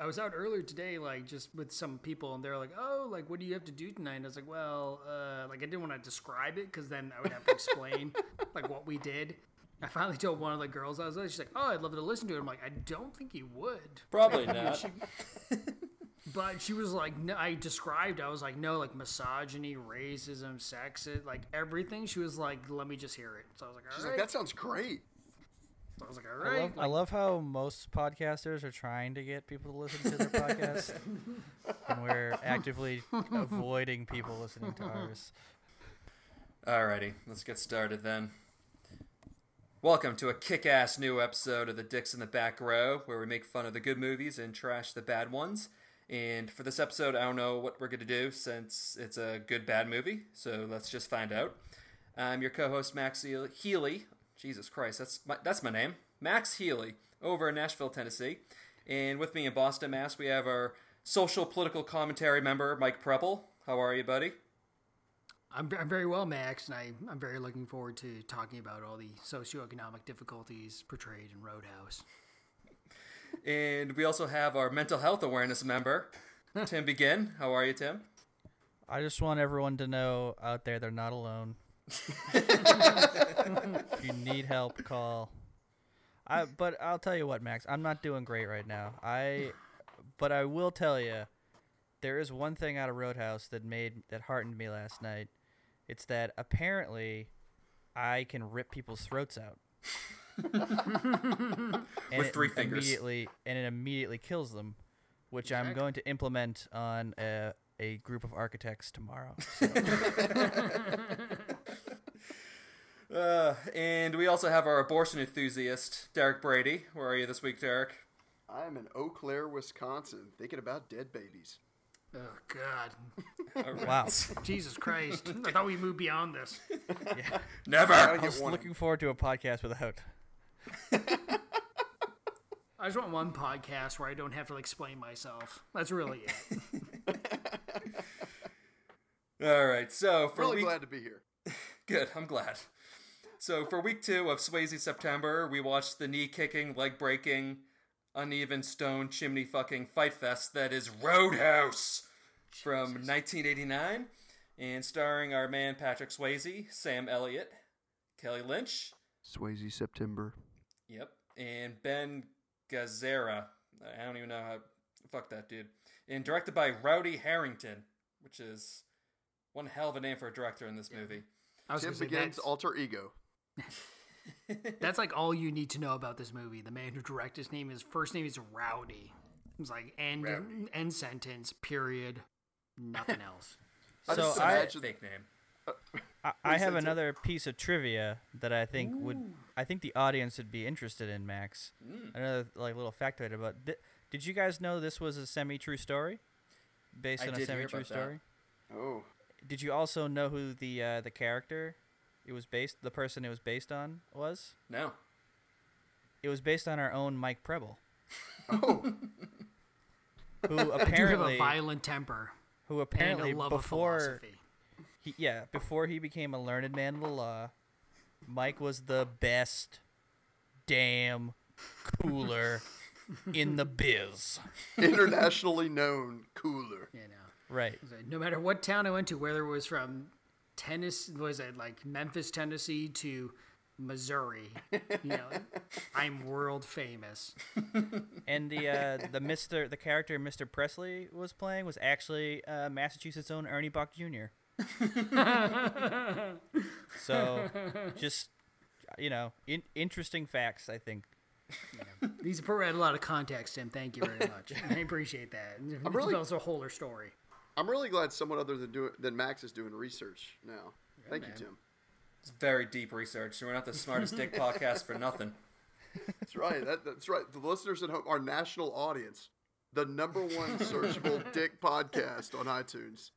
I was out earlier today, like just with some people, and they're like, "Oh, like what do you have to do tonight?" And I was like, "Well, uh, like I didn't want to describe it because then I would have to explain like what we did." I finally told one of the girls I was with. She's like, "Oh, I'd love to listen to it." I'm like, "I don't think you would." Probably not. But she was like, no, I described, I was like, no, like misogyny, racism, sexist, like everything. She was like, let me just hear it. So I was like, all She's right. like, that sounds great. So I was like, all I right. love, I love how most podcasters are trying to get people to listen to their podcast, and we're actively avoiding people listening to ours. Alrighty, let's get started then. Welcome to a kick ass new episode of The Dicks in the Back Row, where we make fun of the good movies and trash the bad ones. And for this episode, I don't know what we're going to do since it's a good bad movie, so let's just find out. I'm your co host, Max Healy. Jesus Christ, that's my, that's my name. Max Healy, over in Nashville, Tennessee. And with me in Boston, Mass, we have our social political commentary member, Mike Preble. How are you, buddy? I'm, I'm very well, Max, and I, I'm very looking forward to talking about all the socioeconomic difficulties portrayed in Roadhouse. And we also have our mental health awareness member, Tim Begin. How are you, Tim? I just want everyone to know out there they're not alone. If you need help, call. I but I'll tell you what, Max, I'm not doing great right now. I but I will tell you there is one thing out of Roadhouse that made that heartened me last night. It's that apparently I can rip people's throats out. And With it three fingers. Immediately and it immediately kills them, which I'm going to implement on a, a group of architects tomorrow. So, Uh, and we also have our abortion enthusiast, Derek Brady. Where are you this week, Derek? I'm in Eau Claire, Wisconsin, thinking about dead babies. Oh, God. wow. Jesus Christ. I thought we moved beyond this. Yeah. Never. Gotta I get was looking forward to a podcast without. I just want one podcast where I don't have to like, explain myself. That's really it. All right. So for Really week, glad to be here. good. I'm glad. So for week two of Swayze September, we watched the knee kicking, leg breaking, uneven stone chimney fucking fight fest that is Roadhouse from 1989, and starring our man Patrick Swayze, Sam Elliott, Kelly Lynch, Swayze September. Yep. And Ben Gazzara. I don't even know how. Fuck that dude. And directed by Rowdy Herrington, which is one hell of a name for a director in this movie. I was Tim gonna begins alter ego. That's like all you need to know about this movie. The man who directed his name, his first name is Rowdy. It's like end Rowdy. end sentence. Period. Nothing else. I So just I- imagine Fake name. I, I have sense it. another piece of trivia that I think would I think the audience would be interested in, Max. Another like little factoid about. Th- did you guys know this was a semi-true story, based I on did a semi-true about that. story? Oh, Did you also know who the uh, the character it was based, the person it was based on was? No. It was based on our own Mike Preble, oh, who I do have apparently a violent temper who and apparently a love before of philosophy. he, yeah before he became a learned man of the law, Mike was the best damn cooler in the biz. internationally known cooler. You know, Right. No matter what town I went to, whether it was from Tennessee, was it like Memphis, Tennessee to Missouri, you know, I'm world famous. And the uh, the Mister the character Mr. Presley was playing was actually uh, Massachusetts' own Ernie Bach Jr. so, just you know, in, interesting facts. I think. These provide a lot of context, Tim. Thank you very much. I appreciate that. It really- tells a whole story. I'm really glad someone other than do than Max is doing research now. Thank man. you, Tim. It's very deep research. We're not the smartest dick podcast for nothing. That's right. That, that's right. The listeners at home, our national audience, the number one searchable dick podcast on iTunes.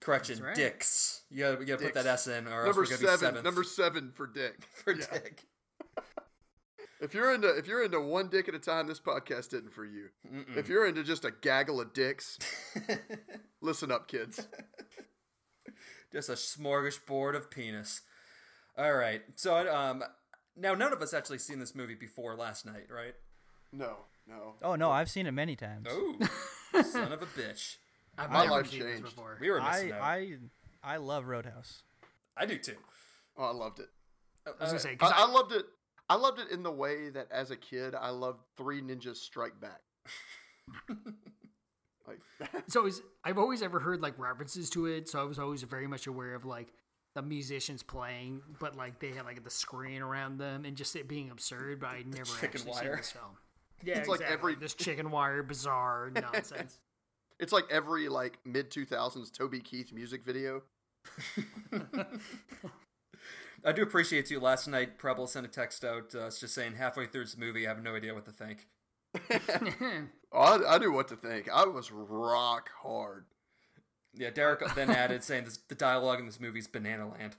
Correction, right. dicks. You gotta, you gotta put that S in, or else we're gonna be seven. seventh Number seven for dick. for Yeah. dick. If you're into if you're into one dick at a time, this podcast isn't for you. If you're into just a gaggle of dicks, listen up, kids. Just a smorgasbord of penis. All right. So, um, now none of us actually seen this movie before last night, right? No. No. Oh no, I've seen it many times. Oh, son of a bitch. I've My life seen this changed. before. We were missing I out. I I love Roadhouse. I do too. Oh, I loved it. I was gonna say I, 'cause I loved it. I loved it in the way that as a kid I loved Three Ninjas Strike Back. like it's always I've always ever heard like references to it, so I was always very much aware of like the musicians playing, but like they had like the screen around them and just it being absurd. But I never actually wire. seen this film. Yeah, It's like every- this chicken wire bizarre nonsense. it's like every like mid two thousands Toby Keith music video. I do appreciate you. Last night, Preble sent a text out uh, just saying halfway through this movie, I have no idea what to think. I, I knew what to think. I was rock hard. Yeah, Derek then added saying this, the dialogue in this movie is banana land.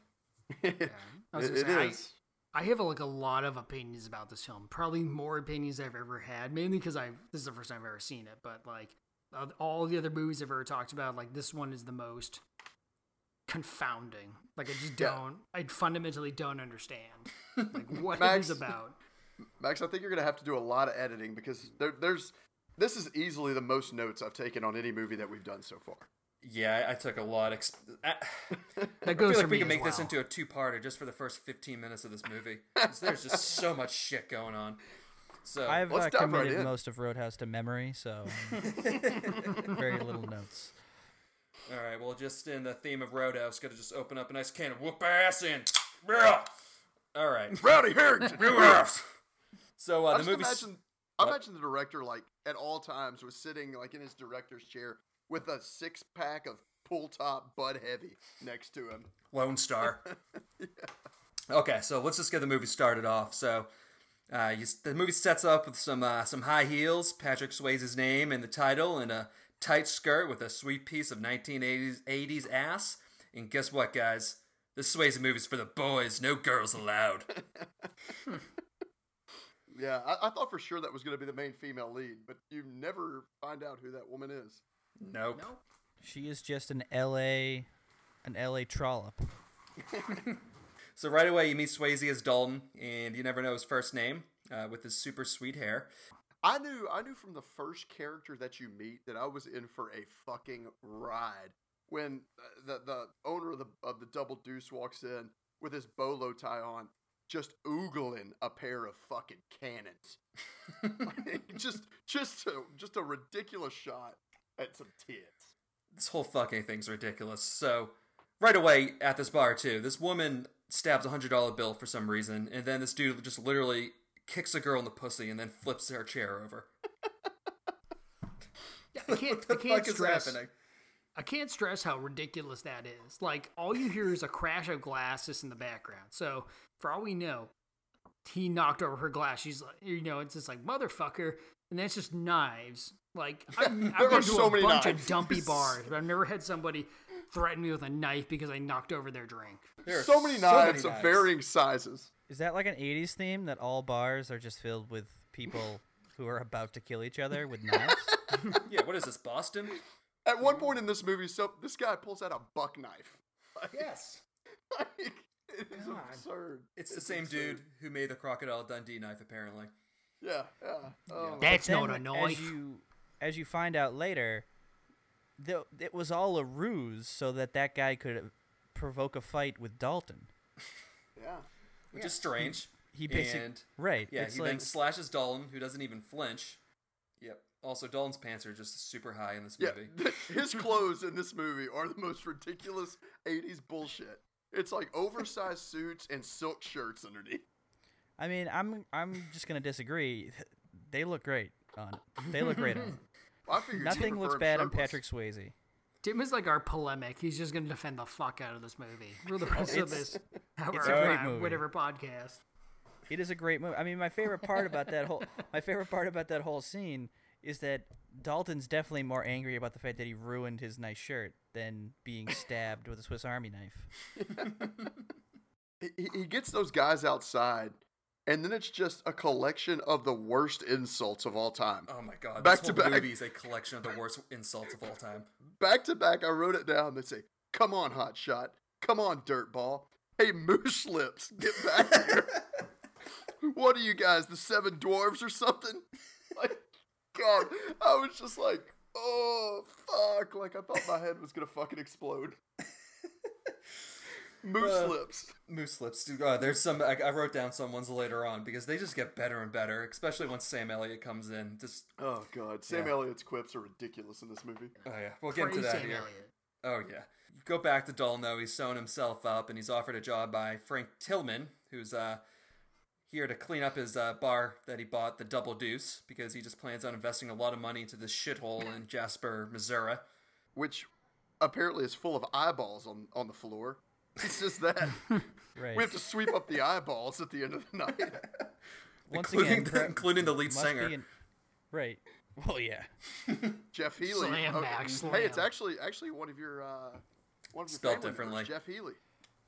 I was It- gonna it say, is. I, I have like a lot of opinions about this film. Probably more opinions I've ever had, mainly because I this is the first time I've ever seen it. But like all the other movies I've ever talked about, like this one is the most confounding. Like I just don't, I fundamentally don't understand like what it Max- is about. Max, I think you're gonna have to do a lot of editing because there, there's this is easily the most notes I've taken on any movie that we've done so far. Yeah, I, I took a lot. Ex- I, That I goes feel like we can as make this into a two-parter just for the first 15 minutes of this movie. 'Cause There's just so much shit going on. So I've uh, dive right committed most of Roadhouse to memory, so um, very little notes. All right, well, just in the theme of Roadhouse, gotta just open up a nice can of whoop ass in. Yeah. All right. Rowdy Herrington. so uh, I the movie. imagine, I What? imagine the director like at all times was sitting like in his director's chair with a six pack of pull top Bud Heavy next to him. Lone Star. Okay, so let's just get the movie started off. So, uh, you, the movie sets up with some uh, some high heels, Patrick Swayze's name and the title, and a tight skirt with a sweet piece of 1980s 80s ass. And guess what, guys? This Swayze movie's for the boys, no girls allowed. Yeah, I, I thought for sure that was going to be the main female lead, but you never find out who that woman is. Nope. Nope. She is just an L.A. an L.A. trollop. So right away, you meet Swayze as Dalton, and you never know his first name uh, with his super sweet hair. I knew, I knew from the first character that you meet that I was in for a fucking ride. When uh, the the owner of the of the Double Deuce walks in with his bolo tie on, just oogling a pair of fucking cannons, just just a, just a ridiculous shot at some tits. this whole fucking thing's ridiculous. So, right away at this bar too, this woman stabs a hundred dollar bill for some reason, and then this dude just literally kicks a girl in the pussy and then flips her chair over. I can't, what the I can't fuck is stress. happening? I can't stress how ridiculous that is. Like all you hear is a crash of glass just in the background. So for all we know, he knocked over her glass. She's like, you know, it's just like motherfucker, and then it's just knives. Like I've, I've been to so a many bunch knives. of dumpy bars, but I've never had somebody threaten me with a knife because I knocked over their drink. There are So many knives of knives. varying sizes. Is that like an '80s theme that all bars are just filled with people who are about to kill each other with knives? Yeah, what is this, Boston? At one point in this movie, so this guy pulls out a buck knife. Like, Yes. like, it is God. absurd. It's the same absurd. dude who made the Crocodile Dundee knife, apparently. Yeah, yeah. Oh, That's Then, not a As knife. you as you find out later, the, it was all a ruse so that that guy could provoke a fight with Dalton. yeah. Which is strange. He basically and right. yeah, it's he like then slashes Dalton, who doesn't even flinch. Yep. Also, Dalton's pants are just super high in this Yeah, movie. his clothes in this movie are the most ridiculous 80s bullshit. It's like oversized suits and silk shirts underneath. I mean, I'm I'm just gonna disagree. They look great on it. They look great on it. I figured Nothing looks prefer him bad on. Patrick Swayze. Tim is like our polemic. He's just going to defend the fuck out of this movie for the rest of this hour, it's a great movie. whatever podcast. It is a great movie. I mean, my favorite part about that whole my favorite part about that whole scene is that Dalton's definitely more angry about the fact that he ruined his nice shirt than being stabbed with a Swiss Army knife. He, he gets those guys outside, and then it's just a collection of the worst insults of all time. Oh my god, Back this to back. movie is a collection of the worst insults of all time. Back to back, I wrote it down. They say, Come on, hot shot. Come on, dirtball. Hey, moose lips, get back here. what are you guys, the seven dwarves or something? Like, god, I was just like, oh fuck! Like I thought my head was gonna fucking explode. Moose Uh, lips. Moose lips. Uh, there's some. I, I wrote down some ones later on because they just get better and better, especially once Sam Elliott comes in. Just Oh god, Sam Yeah. Elliott's quips are ridiculous in this movie. oh yeah, we'll get into that Sam here. Elliott. Oh yeah. Go back to Dalton though. He's sewn himself up and he's offered a job by Frank Tilghman, who's uh here to clean up his uh, bar that he bought, the Double Deuce, because he just plans on investing a lot of money into this shithole in Jasper, Missouri. Which apparently is full of eyeballs on on the floor. It's just that Right. we have to sweep up the eyeballs at the end of the night. Once including, again, the, including the lead singer. an- right. Well, yeah. Jeff Healey. Slam, oh, Max, Hey, it's actually actually one of your uh, one of your Spelled family differently. Jeff Healey.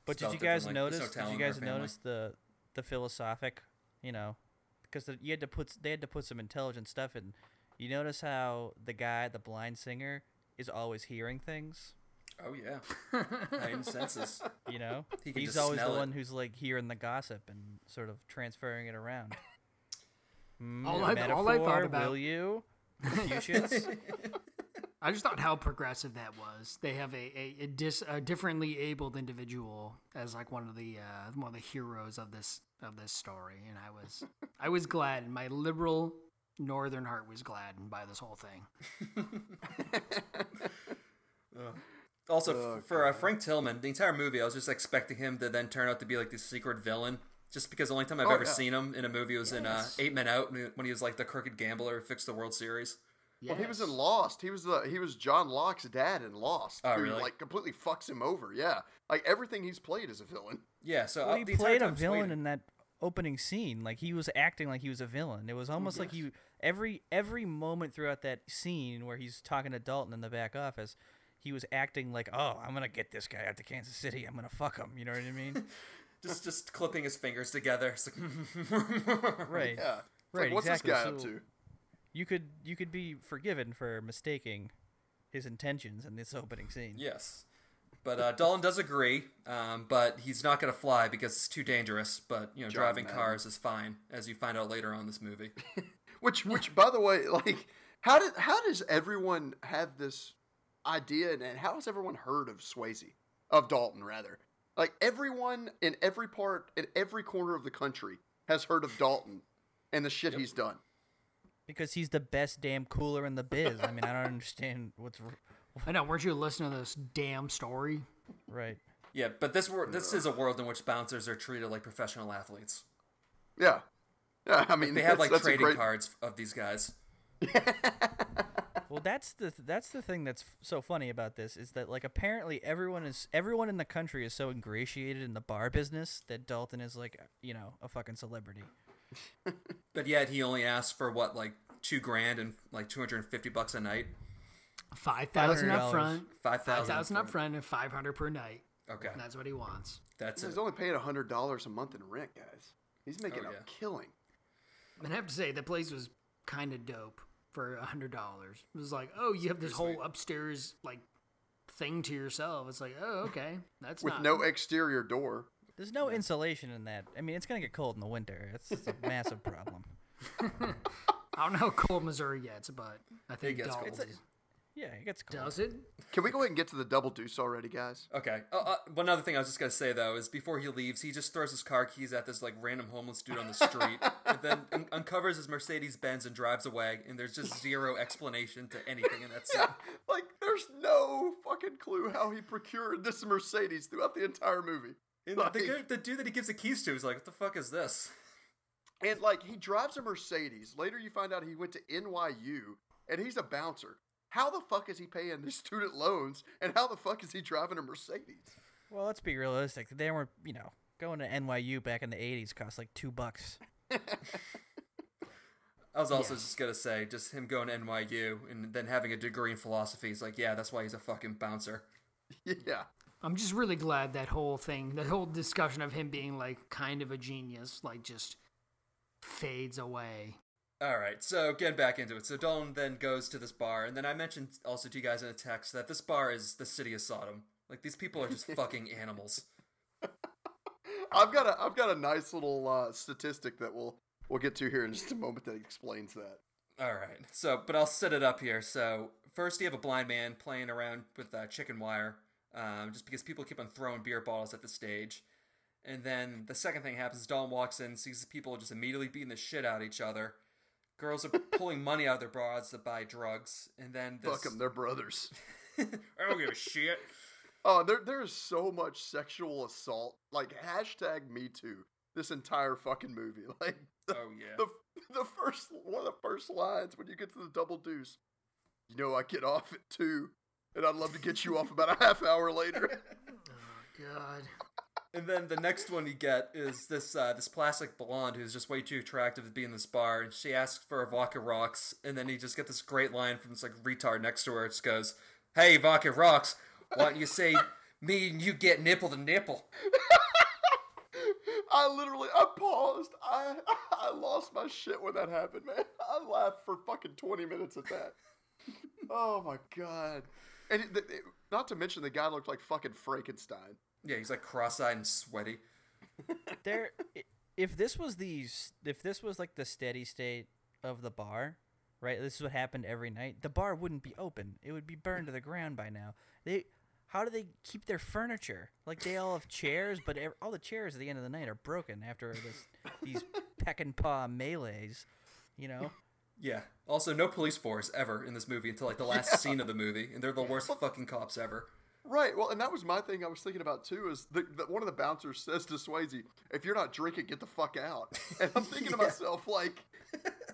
But Spelled did you guys differently. There's no notice? did you guys notice the the philosophic? You know, because the, you had to put they had to put some intelligent stuff in. You notice how the guy, the blind singer, is always hearing things. Oh yeah, heightened senses. You know, He can he's just always the it. one who's like hearing the gossip and sort of transferring it around. Mm, All I- all I thought about- Will you? I just thought how progressive that was. They have a a, a, dis, a differently abled individual as like one of the uh, one of the heroes of this of this story, and I was I was glad. My liberal northern heart was gladdened by this whole thing. Also, Oh, for uh, Frank Tilghman, the entire movie, I was just expecting him to then turn out to be like the secret villain. Just because the only time I've Oh, ever yeah. seen him in a movie was in uh, Eight Men Out when he- was like the crooked gambler who fixed the World Series. Well, he was in Lost. He was the he was John Locke's dad in Lost. Oh, who, really? Like completely fucks him over. Yeah, like everything he's played is a villain. Yeah, so Well, uh, he played time a I'm just villain waiting- in that opening scene. Like he was acting like he was a villain. It was almost like he every every moment throughout that scene where he's talking to Dalton in the back office, he was acting like, "Oh, I'm gonna get this guy out to Kansas City. I'm gonna fuck him." You know what I mean? just just clipping his fingers together. It's like, right. Yeah. It's Right, Like, what's exactly. this guy up to? You could you could be forgiven for mistaking his intentions in this opening scene. Yes. But uh, Dalton does agree, um, but he's not going to fly because it's too dangerous. But you know, John driving Madden. cars is fine, as you find out later on this movie. Which, which, by the way, like, how did how does everyone have this idea, and, and how has everyone heard of Swayze, of Dalton rather? Like everyone in every part, in every corner of the country, has heard of Dalton and the shit he's done. Because he's the best damn cooler in the biz. I mean, I don't understand what's r- I know. Weren't you listening to this damn story? right. Yeah, but this wor- this is a world in which bouncers are treated like professional athletes. Yeah, yeah. I mean, They have like trading great- cards of these guys. Well, that's the that's the thing that's f- so funny about this is that like apparently everyone is everyone in the country is so ingratiated in the bar business that Dalton is like you know a fucking celebrity. But yet he only asked for what like two grand and like two hundred and fifty bucks a night, Five thousand up front, five five thousand. thousand up front, and five hundred per night. Okay, And that's what he wants. that's it. He's only paying hundred dollars a month in rent, guys. He's making Oh, a yeah. killing. And I have to say, the place was kind of dope for a hundred dollars. It was like, oh, you have this whole upstairs like thing to yourself. It's like, oh, okay, that's With not no exterior door. There's no insulation in that. I mean, it's gonna get cold in the winter. It's, it's a massive problem. I don't know how cold Missouri gets, but I think it gets Dalton's cold. is- Yeah, it gets cold. does it. Can we go ahead and get to the double deuce already, guys? Okay. Uh, uh, one other thing I was just gonna say though is before he leaves, he just throws his car keys at this like random homeless dude on the street, and then un- uncovers his Mercedes Benz and drives away. And there's just zero explanation to anything in that scene. Yeah, like there's no fucking clue how he procured this Mercedes throughout the entire movie. And Like- the, guy- the dude that he gives the keys to is like, "What the fuck is this?" And like he drives a Mercedes. Later you find out he went to NYU and he's a bouncer. How the fuck is he paying his student loans and how the fuck is he driving a Mercedes? Well, let's be realistic. They weren't, you know, going to NYU back in the '80s cost like two bucks. I was also Yes. just gonna say, just him going to NYU and then having a degree in philosophy. He's like, yeah, that's why he's a fucking bouncer. Yeah. I'm just really glad that whole thing, that whole discussion of him being like kind of a genius, like just fades away. All right, so getting back into it. So Dalton then goes to this bar, and then I mentioned also to you guys in a text that this bar is the city of Sodom. Like these people are just fucking animals. I've got a I've got a nice little uh, statistic that we'll we'll get to here in just a moment that explains that. All right. So, but I'll set it up here. So, first you have a blind man playing around with uh, chicken wire, um, just because people keep on throwing beer bottles at the stage. And then the second thing happens: Dawn walks in, sees people just immediately beating the shit out of each other. Girls are pulling money out of their bras to buy drugs, and then this, Fuck them, they're brothers. I don't give a shit. Oh, there there is so much sexual assault. Like hashtag Me Too. This entire fucking movie. Like the, Oh yeah. the the first one of the first lines when you get to the double deuce. You know I get off at two, and I'd love to get you off about a half hour later. Oh God. And then the next one you get is this uh, this plastic blonde who's just way too attractive to be in this bar, and she asks for a vodka rocks, and then you just get this great line from this like retard next to her. It goes, "Hey, vodka rocks, why don't you say me and you get nipple to nipple?" I literally I paused. I I lost my shit when that happened, man. I laughed for fucking twenty minutes at that. oh my god. And it, it, not to mention the guy looked like fucking Frankenstein. Yeah, he's like cross-eyed and sweaty. there if this was the if this was like the steady state of the bar right this is what happened every night the bar wouldn't be open it would be burned to the ground by now they how do they keep their furniture like they all have chairs but ev- all the chairs at the end of the night are broken after this these Peckinpah melees you know Yeah. Also, no police force ever in this movie until like the last scene of the movie, and they're the worst fucking cops ever. Right. Well, and that was my thing. I was thinking about too. Is the, the one of the bouncers says to Swayze, "If you're not drinking, get the fuck out." And I'm thinking to myself, like,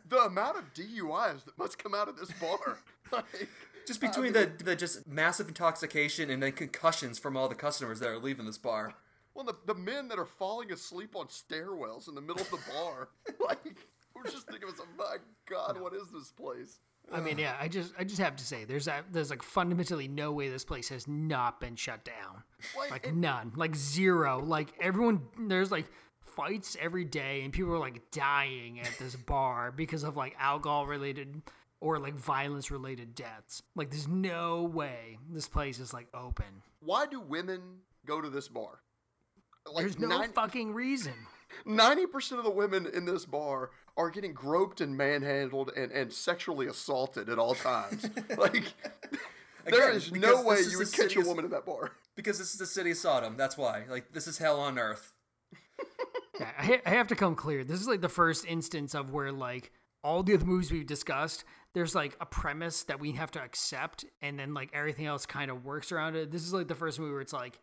the amount of DUIs that must come out of this bar. like, Just I between mean- the the just massive intoxication and then concussions from all the customers that are leaving this bar. Well, the, the men that are falling asleep on stairwells in the middle of the bar, like, we're just thinking, of, my God, what is this place? I mean, yeah, I just I just have to say there's a, there's like fundamentally no way this place has not been shut down. Like, Like it- none. Like zero. Like everyone there's like fights every day and people are like dying at this bar because of like alcohol related or like violence related deaths. Like there's no way this place is like open. Why do women go to this bar? Like, There's no nine- fucking reason. 90% of the women in this bar are getting groped and manhandled and, and sexually assaulted at all times. like, there Again, is no way is you would catch a city's- woman in that bar. Because this is the city of Sodom. That's why. Like this is hell on earth. Yeah, I, ha- I have to come clear. This is like the first instance of where like all the other movies we've discussed, there's like a premise that we have to accept, and then like everything else kind of works around it. This is like the first movie where it's like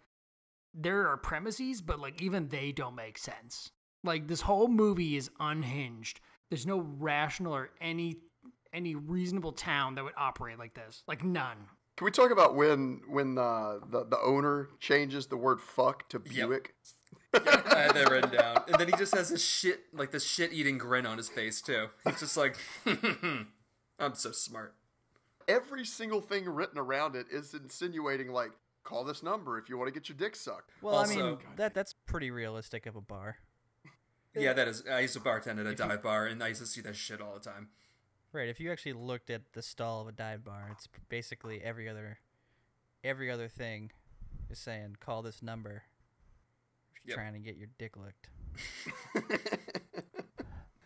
there are premises, but like even they don't make sense. Like this whole movie is unhinged. There's no rational or any any reasonable town that would operate like this. Like none. Can we talk about when when uh, the the owner changes the word "fuck" to Yep. Buick? I had that written down, and then he just has this shit, like this shit-eating grin on his face too. He's just like, "I'm so smart." Every single thing written around it is insinuating like, "Call this number if you want to get your dick sucked." well i mean that that's pretty realistic of a bar Yeah, that is. I used to bartend at a dive bar, and I used to see that shit all the time. Right. If you actually looked at the stall of a dive bar, it's basically every other, every other thing is saying call this number. If you're Yep. trying to get your dick licked.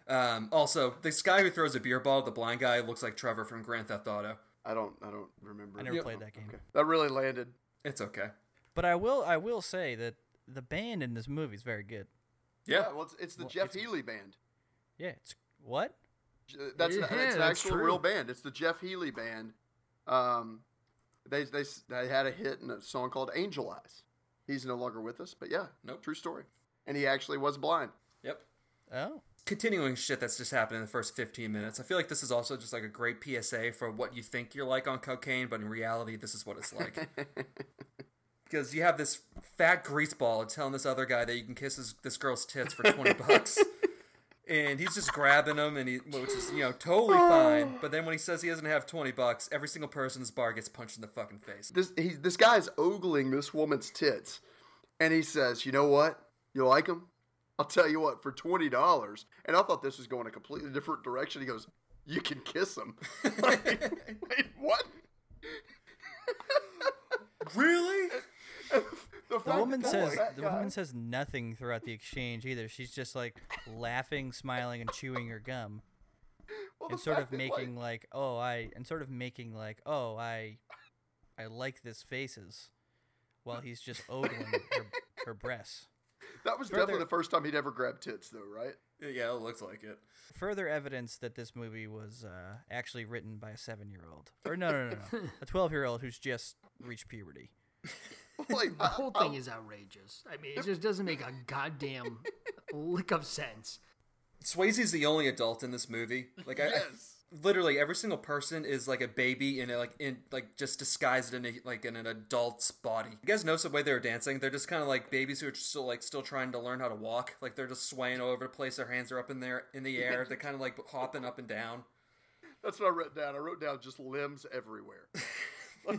Um, also, this guy who throws a beer ball, the blind guy, looks like Trevor from Grand Theft Auto. I don't I don't remember. I never Yep. played that game. Okay. That really landed. It's okay. But I will, I will say that the band in this movie is very good. Yeah, well, it's, it's the Well, Jeff it's- Healey band. Yeah. It's what? That's, Yeah, that's an that's actual true. real band. It's the Jeff Healey band. Um, they, they they had a hit in a song called Angel Eyes. He's no longer with us, but yeah, Nope. true story. And he actually was blind. Yep. Oh. Continuing shit that's just happened in the first 15 minutes. I feel like this is also just like a great PSA for what you think you're like on cocaine, but in reality, this is what it's like. Because you have this fat greaseball telling this other guy that you can kiss his, this girl's tits for 20 bucks. And he's just grabbing them, and he, which is, you know, totally oh. fine. But then when he says he doesn't have 20 bucks, every single person in this bar gets punched in the fucking face. This he, this guy's ogling this woman's tits, and he says, "You know what? You like them? I'll tell you what. For twenty dollars." And I thought this was going a completely different direction. He goes, "You can kiss them." like, wait, what? Really? The, The woman that that says the guy- woman says nothing throughout the exchange either. She's just like laughing, smiling, and chewing her gum. Well, and sort of that, like- making like, oh I and sort of making like oh I I like this faces while he's just ogling her, her breasts. that was further- definitely the first time he'd ever grabbed tits, though, right? Yeah, it looks like it. Further evidence that this movie was uh, actually written by a seven-year-old, or no, no, no, no, a twelve-year-old who's just reached puberty. like The whole thing is outrageous. I mean, it just doesn't make a goddamn lick of sense. Swayze's the only adult in this movie. Like, I, I- Yes. literally every single person is like a baby in a, like in like just disguised in a, like in an adult's body. You guys notice the way they're dancing? They're just kind of like babies who are still like still trying to learn how to walk. Like they're just swaying all over the place. Their hands are up in there in the air. They're kind of like hopping up and down. That's what I wrote down. I wrote down just limbs everywhere.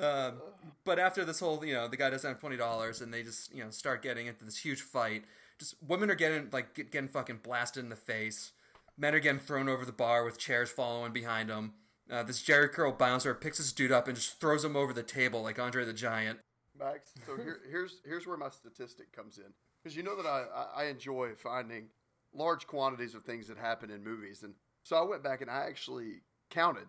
Um, but after this whole, you know, the guy doesn't have twenty dollars, and they just, you know, start getting into this huge fight. Just women are getting like get, getting fucking blasted in the face. Men are getting thrown over the bar with chairs following behind them. Uh, this Jheri curl bouncer picks this dude up and just throws him over the table like Andre the Giant. Max. So here, here's here's where my statistic comes in because you know that I I enjoy finding large quantities of things that happen in movies, and so I went back and I actually counted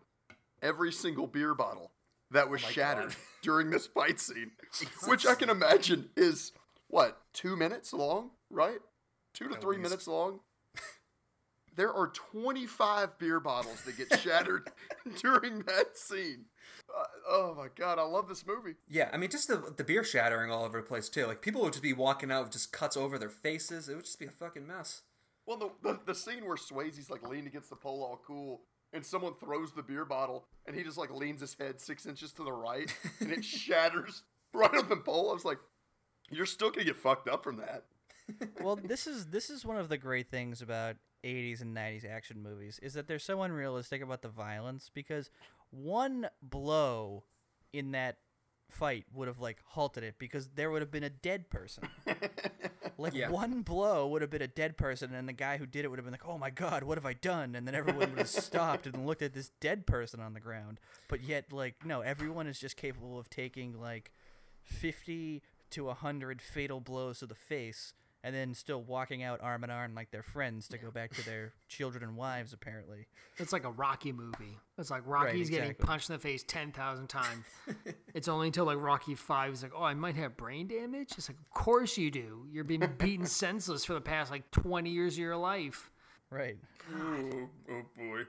every single beer bottle that was shattered God. during this fight scene, which I can imagine is what two minutes long, right? Two to At three least. minutes long. There are 25 beer bottles that get shattered during that scene. Uh, oh my god, I love this movie. Yeah, I mean, just the the beer shattering all over the place too. Like people would just be walking out with just cuts over their faces. It would just be a fucking mess. Well, the, the the scene where Swayze's like leaned against the pole, all cool, and someone throws the beer bottle, and he just like leans his head six inches to the right, and it shatters right on the pole. I was like, "You're still gonna get fucked up from that." well, this is this is one of the great things about 80s and 90s action movies is that they're so unrealistic about the violence because one blow in that fight would have like halted it because there would have been a dead person. Like Yeah. one blow would have been a dead person, and the guy who did it would have been like, "Oh my god, what have I done?" And then everyone would have stopped and looked at this dead person on the ground. But yet, like, no, everyone is just capable of taking like fifty to hundred fatal blows to the face, and then still walking out arm in arm like they're friends to go back to their children and wives. Apparently, It's like a Rocky movie. It's like Rocky's getting exactly. punched in the face 10,000 times. it's only until like Rocky 5 is like, oh, I might have brain damage. It's like, of course you do. You're being beaten senseless for the past like 20 years of your life. right? Oh, oh boy.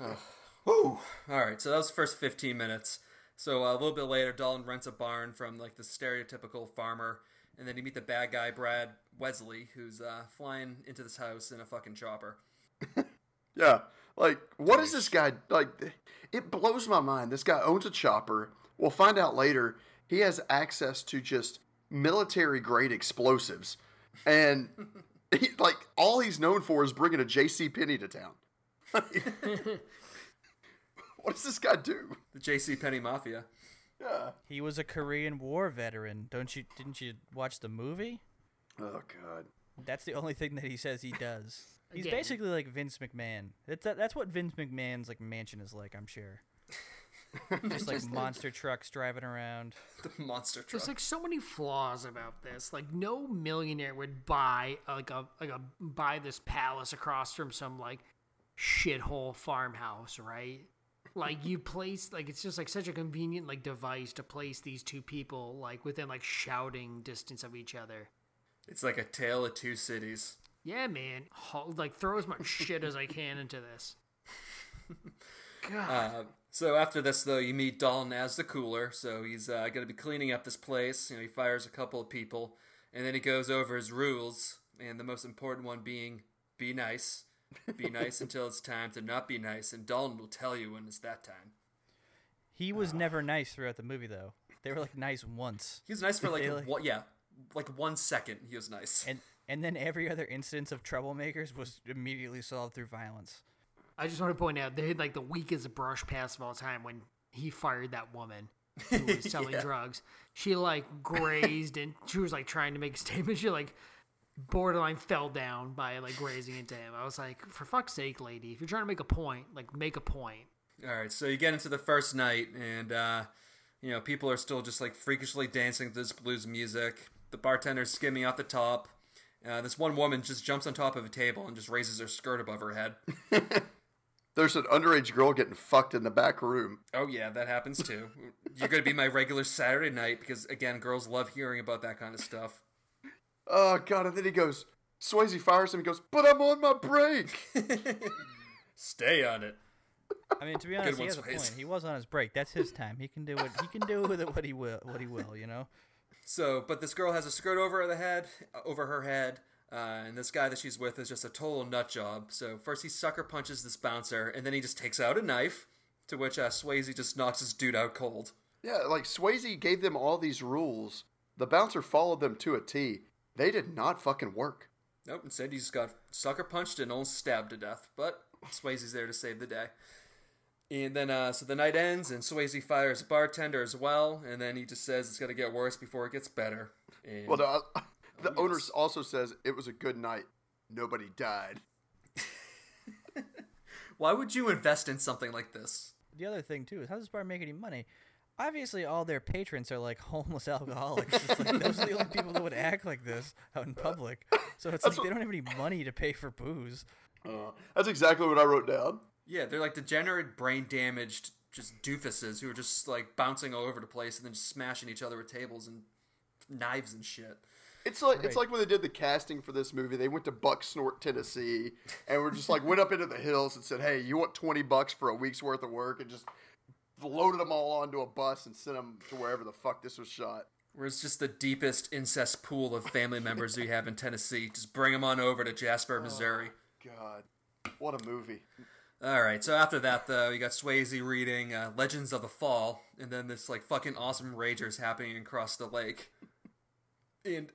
oh. Whew. All right, so that was the first 15 minutes. So uh, a little bit later, Dalton rents a barn from like the stereotypical farmer, and then you meet the bad guy Brad Wesley, who's uh, flying into this house in a fucking chopper. Yeah, like what is this guy like? It blows my mind. This guy owns a chopper. We'll find out later. He has access to just military grade explosives, and he, like all he's known for is bringing a J.C. Penney to town. what does this guy do? The J.C. Penney Mafia. Yeah. He was a Korean War veteran. Don't you? Didn't you watch the movie? Oh God. That's the only thing that he says he does. He's Again. basically like Vince McMahon. That's that, that's what Vince McMahon's like mansion is like. I'm sure. Just like monster trucks driving around. The monster truck. There's like so many flaws about this. Like no millionaire would buy like a like a buy this palace across from some like shithole farmhouse, right? Like you place like it's just like such a convenient like device to place these two people like within like shouting distance of each other. It's like a tale of two cities. Yeah, man. Like throw as much shit as I can into this. God. Uh, so after this, though, you meet Dalton as the cooler. So he's uh, going to be cleaning up this place. You know, he fires a couple of people, and then he goes over his rules, and the most important one being be nice. Be nice until it's time to not be nice, and Dalton will tell you when it's that time. He was never nice throughout the movie though. They were like nice once, He was nice for like, They, like- one, yeah, like one second. He was nice. and and then every other instance of troublemakers was immediately solved through violence. I just want to point out they had like the weakest brush pass of all time when he fired that woman who was selling Yeah. drugs. She like grazed and she was like trying to make a statement. She like borderline fell down by like grazing into him. I was like, for fuck's sake, lady, if you're trying to make a point, like make a point. All right, so you get into the first night, and uh, you know people are still just like freakishly dancing to this blues music. The bartender's skimming off the top, Uh, this one woman just jumps on top of a table and just raises her skirt above her head. There's an underage girl getting fucked in the back room. Oh yeah, that happens too. You're gonna be my regular Saturday night because again, girls love hearing about that kind of stuff. Oh god! And then he goes. Swayze fires him. He goes, "But I'm on my break." Stay on it. I mean, to be honest, he one, has a point. He was on his break. That's his time. He can do what he can do with it what he will. What he will, you know. So, but this girl has a skirt over the head, over her head, uh, and this guy that she's with is just a total nut job. So first he sucker punches this bouncer, and then he just takes out a knife, to which uh, Swayze just knocks this dude out cold. yeah, like Swayze gave them all these rules. The bouncer followed them to a T. They did not fucking work. Nope, instead he just got sucker punched and almost stabbed to death. But Swayze's there to save the day. And then, uh, so the night ends, and Swayze fires a bartender as well, and then he just says it's gonna get worse before it gets better. And Well, the, the yes. owner also says it was a good night. Nobody died. why would you invest in something like this? The other thing too is how does this bar make any money? Obviously, all their patrons are like homeless alcoholics. It's like, those are the only people that would act like this out in public. So it's like they don't have any money to pay for booze. Uh, that's exactly what I wrote down. Yeah, they're like degenerate, brain damaged, just doofuses who are just like bouncing all over the place and then just smashing each other with tables and knives and shit. It's like it's like when they did the casting for this movie. They went to Bucksnort, Tennessee, and were just like went up into the hills and said, "Hey, you want twenty bucks for a week's worth of work?" And just loaded them all onto a bus and sent them to wherever the fuck this was shot. Where it's just the deepest incest pool of family members we have in Tennessee. Just bring them on over to Jasper, Missouri. God, what a movie! All right, so after that, though, you got Swayze reading uh, Legends of the Fall, and then this like fucking awesome ragers happening across the lake. And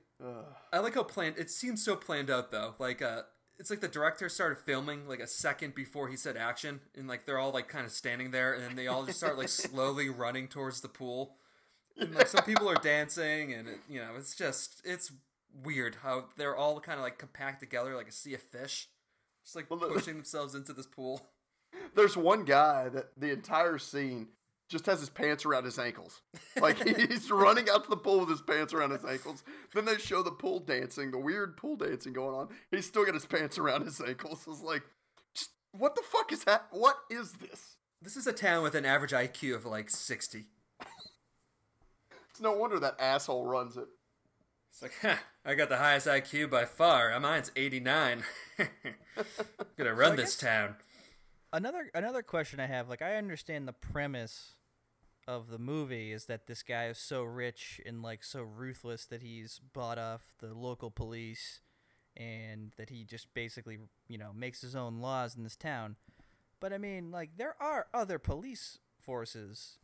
I like how planned. It seems so planned out though. Like, uh, it's like the director started filming like a second before he said action, and like they're all like kind of standing there, and then they all just start like slowly running towards the pool. And like some people are dancing, and it, you know, it's just it's weird how they're all kind of like compact together like a sea of fish, just like Well, pushing themselves into this pool. There's one guy that the entire scene just has his pants around his ankles. Like he's running out to the pool with his pants around his ankles. Then they show the pool dancing, the weird pool dancing going on. He's still got his pants around his ankles. It's like, just what the fuck is that? What is this? This is a town with an average IQ of like 60. It's no wonder that asshole runs it. It's like, huh, I got the highest IQ by far. Uh, mine's 89. Gonna run I this guess- town. Another another question I have, like I understand the premise of the movie is that this guy is so rich and like so ruthless that he's bought off the local police and that he just basically, you know, makes his own laws in this town. But I mean, like there are other police forces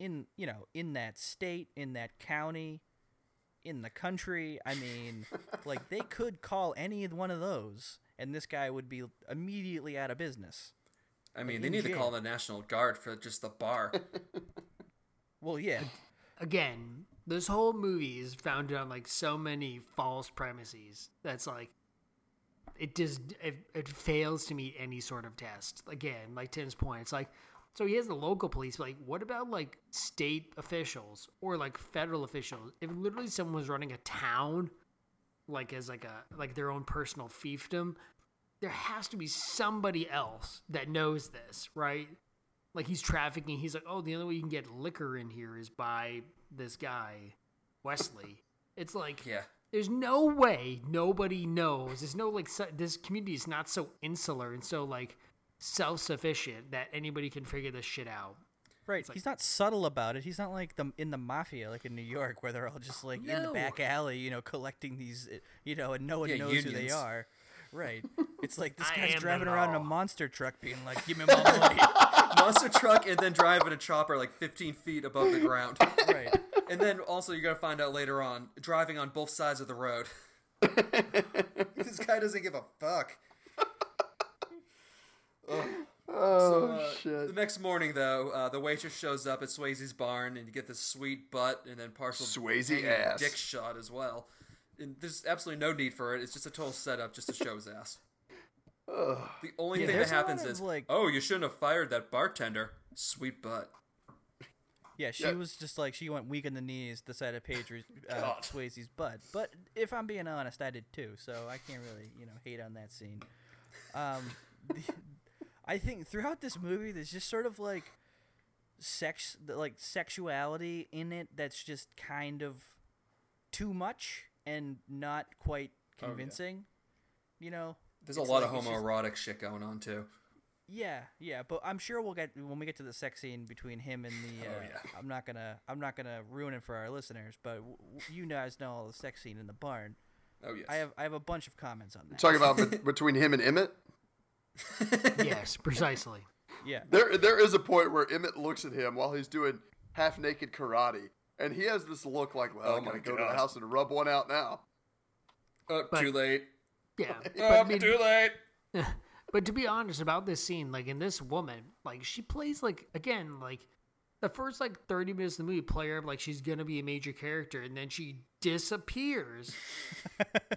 in, you know, in that state, in that county, in the country. I mean, like they could call any one of those and this guy would be immediately out of business. I mean, Like, they in need to call the National Guard for just the bar. Well, yeah. Again, this whole movie is founded on like so many false premises. That's like it just it, it fails to meet any sort of test. Again, like Tim's point, it's like so he has the local police, but like what about like state officials or like federal officials? If literally someone was running a town like as like a like their own personal fiefdom, there has to be somebody else that knows this, right? Like he's trafficking. He's like, oh, the only way you can get liquor in here is by this guy, Wesley. It's like, yeah. there's no way nobody knows. There's no like, so, this community is not so insular and so like self sufficient that anybody can figure this shit out. Right. like- He's not subtle about it. He's not like the in the mafia, like in New York, where they're all just like in the back alley, you know, collecting these, uh, you know, and no one Yeah, knows who they are. Right. It's like this I guy's driving around in a monster truck, being like, "Give me my money." Monster truck and then driving a chopper like 15 feet above the ground. right. And then also, you're gonna find out later on, driving on both sides of the road. this guy doesn't give a fuck. Oh Uh, shit! The next morning, though, uh, the waitress shows up at Swayze's barn, and you get this sweet butt and then partial Swayze ass. dick shot as well. And there's absolutely no need for it. It's just a total setup just to show his ass. Ugh. The only Yeah, thing that there's a lot happens of, is, like- oh, you shouldn't have fired that bartender. Sweet butt. Yeah, she Yeah. was just like she went weak in the knees, decided Paige uh, God. Swayze's butt. But if I'm being honest, I did too, so I can't really you know hate on that scene. Um, the, I think throughout this movie, there's just sort of like sex, like sexuality in it that's just kind of too much and not quite Oh, yeah. convincing. You know, There's a lot like of it's just- homoerotic shit going on too. Yeah, yeah, but I'm sure we'll get when we get to the sex scene between him and the. Uh, Oh, yeah. I'm not gonna I'm not gonna ruin it for our listeners, but w- w- you guys know all the sex scene in the barn. Oh yes. I have I have a bunch of comments on that. Talking about bet- between him and Emmett. yes, precisely. yeah, There, there is a point where Emmett looks at him while he's doing half naked karate, and he has this look like, "Well, Oh I gotta go to the house and rub one out now." Oh, But- too late. Yeah. But, Oh, I um, mean, too late. but to be honest about this scene, like in this woman, like she plays like again, like the first like thirty minutes of the movie play her like she's gonna be a major character, and then she disappears.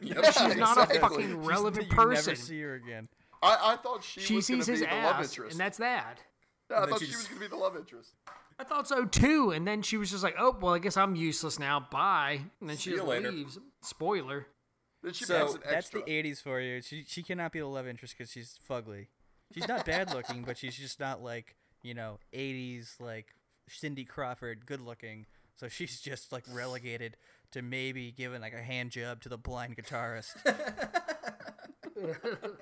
Yep. She's not a fucking relevant you person. Never see her again. I, I thought she, She was going sees to be his the love ass, interest. and that's that. yeah, I then thought she she was going to be the love interest. I thought so too, and then she was just like, "Oh, well, I guess I'm useless now. Bye." And then See she just later. leaves. Spoiler. Then she So, That's the '80s for you. She she cannot be the love interest because she's fugly. She's not bad looking, but she's just not like you know '80s like Cindy Crawford good looking. So she's just like relegated to maybe giving like a hand job to the blind guitarist.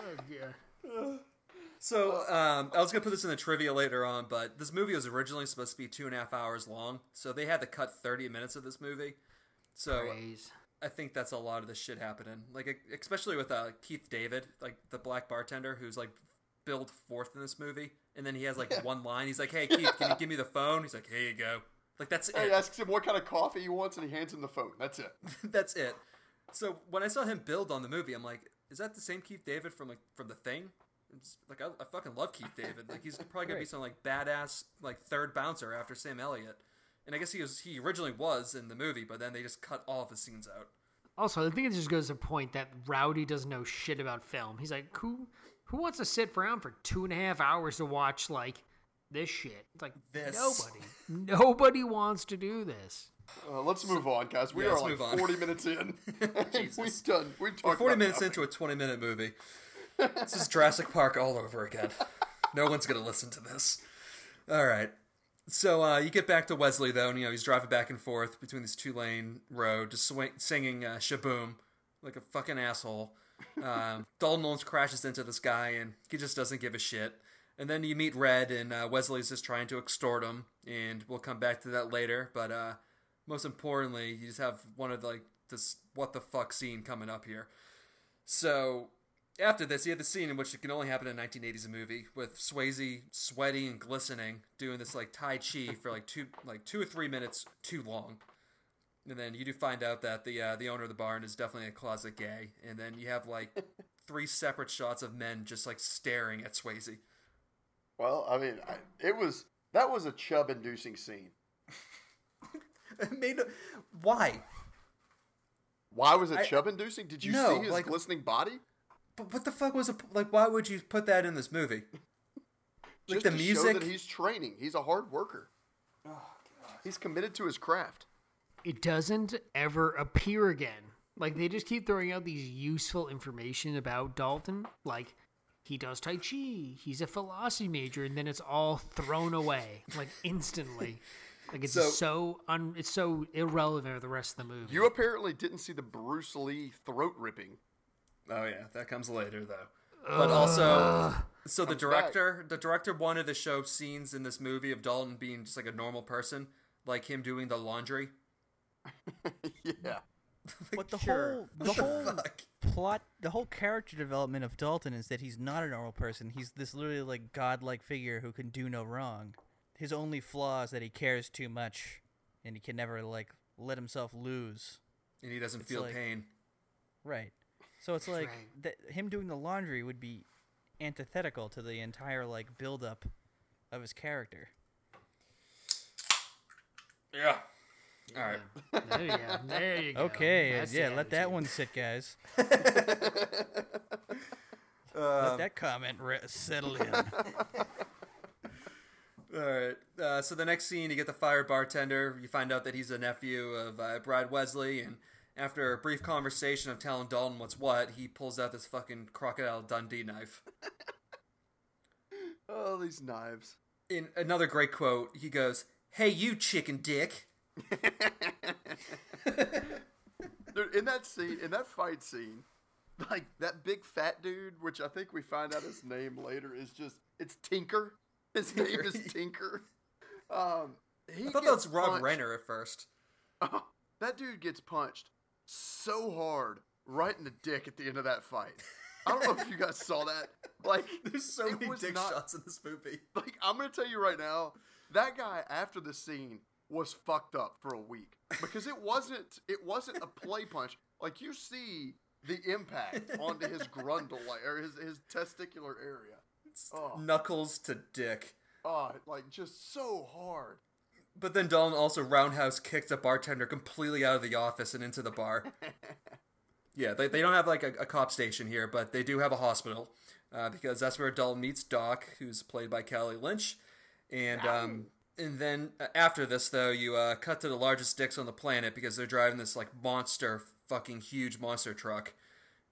Oh yeah. So um, I was gonna put this in the trivia later on, but this movie was originally supposed to be two and a half hours long, so they had to cut 30 minutes of this movie. So Praise. I think that's a lot of the shit happening, like especially with uh, Keith David, like the black bartender who's like billed fourth in this movie, and then he has like one line. He's like, "Hey Keith, can you give me the phone?" He's like, "Here you go." Like that's Hey, it. He asks him what kind of coffee he wants, and he hands him the phone. That's it. that's it. So when I saw him build on the movie, I'm like, is that the same Keith David from like from the Thing? It's, like I, I fucking love Keith David. Like he's probably gonna be some like badass like third bouncer after Sam Elliott. And I guess he was he originally was in the movie, but then they just cut all of his scenes out. Also, I think it just goes to the point that Rowdy doesn't know shit about film. He's like, who who wants to sit around for two and a half hours to watch like this shit? It's like This. nobody, nobody wants to do this. Uh, let's move on, guys. We Yeah, are let's like 40 minutes in. Jesus. we've done. We've We're 40 about minutes nothing. into a 20 minute movie. This is Jurassic Park all over again. No one's gonna listen to this. All right. So uh, you get back to Wesley though, and you know he's driving back and forth between this two lane road, just swing, singing uh, "Shaboom" like a fucking asshole. Um, Dalton almost crashes into this guy, and he just doesn't give a shit. And then you meet Red, and uh, Wesley's just trying to extort him, and we'll come back to that later. But uh, most importantly, you just have one of like this what the fuck scene coming up here. So after this, you have the scene in which it can only happen in a 1980s movie with Swayze sweaty and glistening, doing this like Tai Chi for like two, like two or three minutes too long. And then you do find out that the uh, the owner of the barn is definitely a closet gay. And then you have like three separate shots of men just like staring at Swayze. Well, I mean, I, it was that was a chub-inducing scene. It made why? Why was it I- chub-inducing? Did you No, see his like- glistening body? But what the fuck was a, like? Why would you put that in this movie? Like Just the to show music. that he's training. He's a hard worker. Oh, He's committed to his craft. It doesn't ever appear again. Like they just keep throwing out these useful information about Dalton, like he does Tai Chi, he's a philosophy major, and then it's all thrown away like instantly. Like it's So- so, un, it's so irrelevant for the rest of the movie. You apparently didn't see the Bruce Lee throat ripping. Oh yeah, that comes later though. But also, so the Comes back. director, the director wanted to show scenes in this movie of Dalton being just like a normal person, like him doing the laundry. yeah. But the Sure. whole the the whole fuck? plot, the whole character development of Dalton is that he's not a normal person. He's this literally like godlike figure who can do no wrong. His only flaw is that he cares too much, and he can never like let himself lose. and he doesn't It's feel like- pain. Right. So it's like Right. that him doing the laundry would be antithetical to the entire like build up of his character. Yeah. All right. there you go. There you go. Okay, That's yeah, let that one sit, guys. Um, let that comment re- settle in. All right. Uh, so the next scene, you get the fire bartender. You find out that he's a nephew of uh, Brad Wesley, and after a brief conversation of telling Dalton what's what, he pulls out this fucking crocodile Dundee knife. Oh, these knives. In another great quote, he goes, "Hey, you chicken dick." Dude, in that scene, in that fight scene, like that big fat dude, which I think we find out his name later, is just it's Tinker. His name is Tinker. Um, he I thought that was Rob punched- Reiner at first. that dude gets punched so hard right in the dick at the end of that fight. I don't know if you guys saw that. Like, There's so many dick not- shots in this movie. Like, I'm gonna tell you right now, that guy after the scene was fucked up for a week because it wasn't it wasn't a play punch. Like you see the impact onto his grundle, like or his his testicular area. Oh, Knuckles to dick. oh, like just so hard. But then Dalton also roundhouse kicked a bartender completely out of the office and into the bar. yeah, they, they don't have like a, a cop station here, but they do have a hospital uh, because that's where Dalton meets Doc, who's played by Kelly Lynch. And um, and then uh, after this, though, you uh, cut to the largest dicks on the planet because they're driving this like monster, fucking huge monster truck.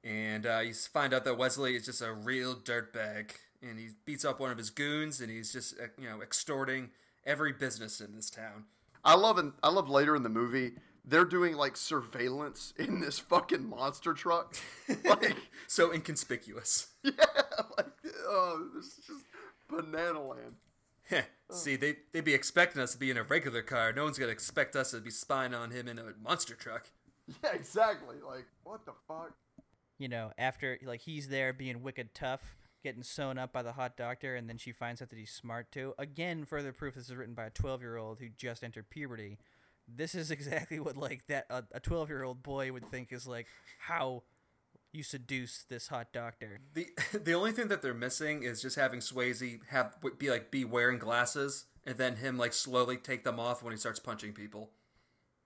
And uh, you find out that Wesley is just a real dirtbag, and he beats up one of his goons, and he's just uh, you know extorting every business in this town. I love in, I love later in the movie they're doing like surveillance in this fucking monster truck. like So inconspicuous. yeah, like oh, this is just banana land. Heh. Oh. See, they they'd be expecting us to be in a regular car. No one's gonna expect us to be spying on him in a monster truck. Yeah, exactly. Like what the fuck? You know, after like he's there being wicked tough, getting sewn up by the hot doctor, and then she finds out that he's smart too. Again, further proof this is written by a twelve-year-old who just entered puberty. This is exactly what like that a twelve-year-old boy would think is like how you seduce this hot doctor. The the only thing that they're missing is just having Swayze have be like be wearing glasses and then him like slowly take them off when he starts punching people.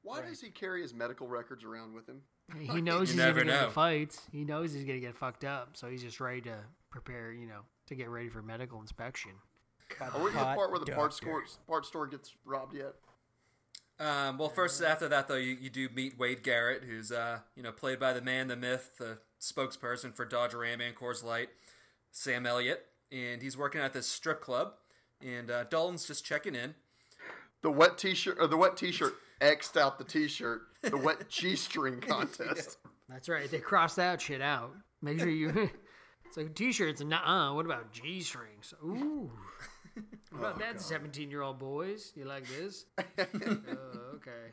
Why does he carry his medical records around with him? He knows You he's never gonna get know. into fights. He knows he's gonna get fucked up, so he's just ready to prepare. You know, to get ready for medical inspection. Are we at the part where the parts store, parts store gets robbed yet? Um, well, first after that though, you, you do meet Wade Garrett, who's uh you know played by the man, the myth, the spokesperson for Dodge Ram and Coors Light, Sam Elliott, and he's working at this strip club, and uh, Dalton's just checking in. The wet t-shirt or the wet t-shirt xed out the t-shirt. The wet g-string contest. That's right. They cross that shit out. Make sure you. it's like t-shirts and uh. What about g strings? Ooh. What about that, seventeen-year-old boys? You like this? oh, okay.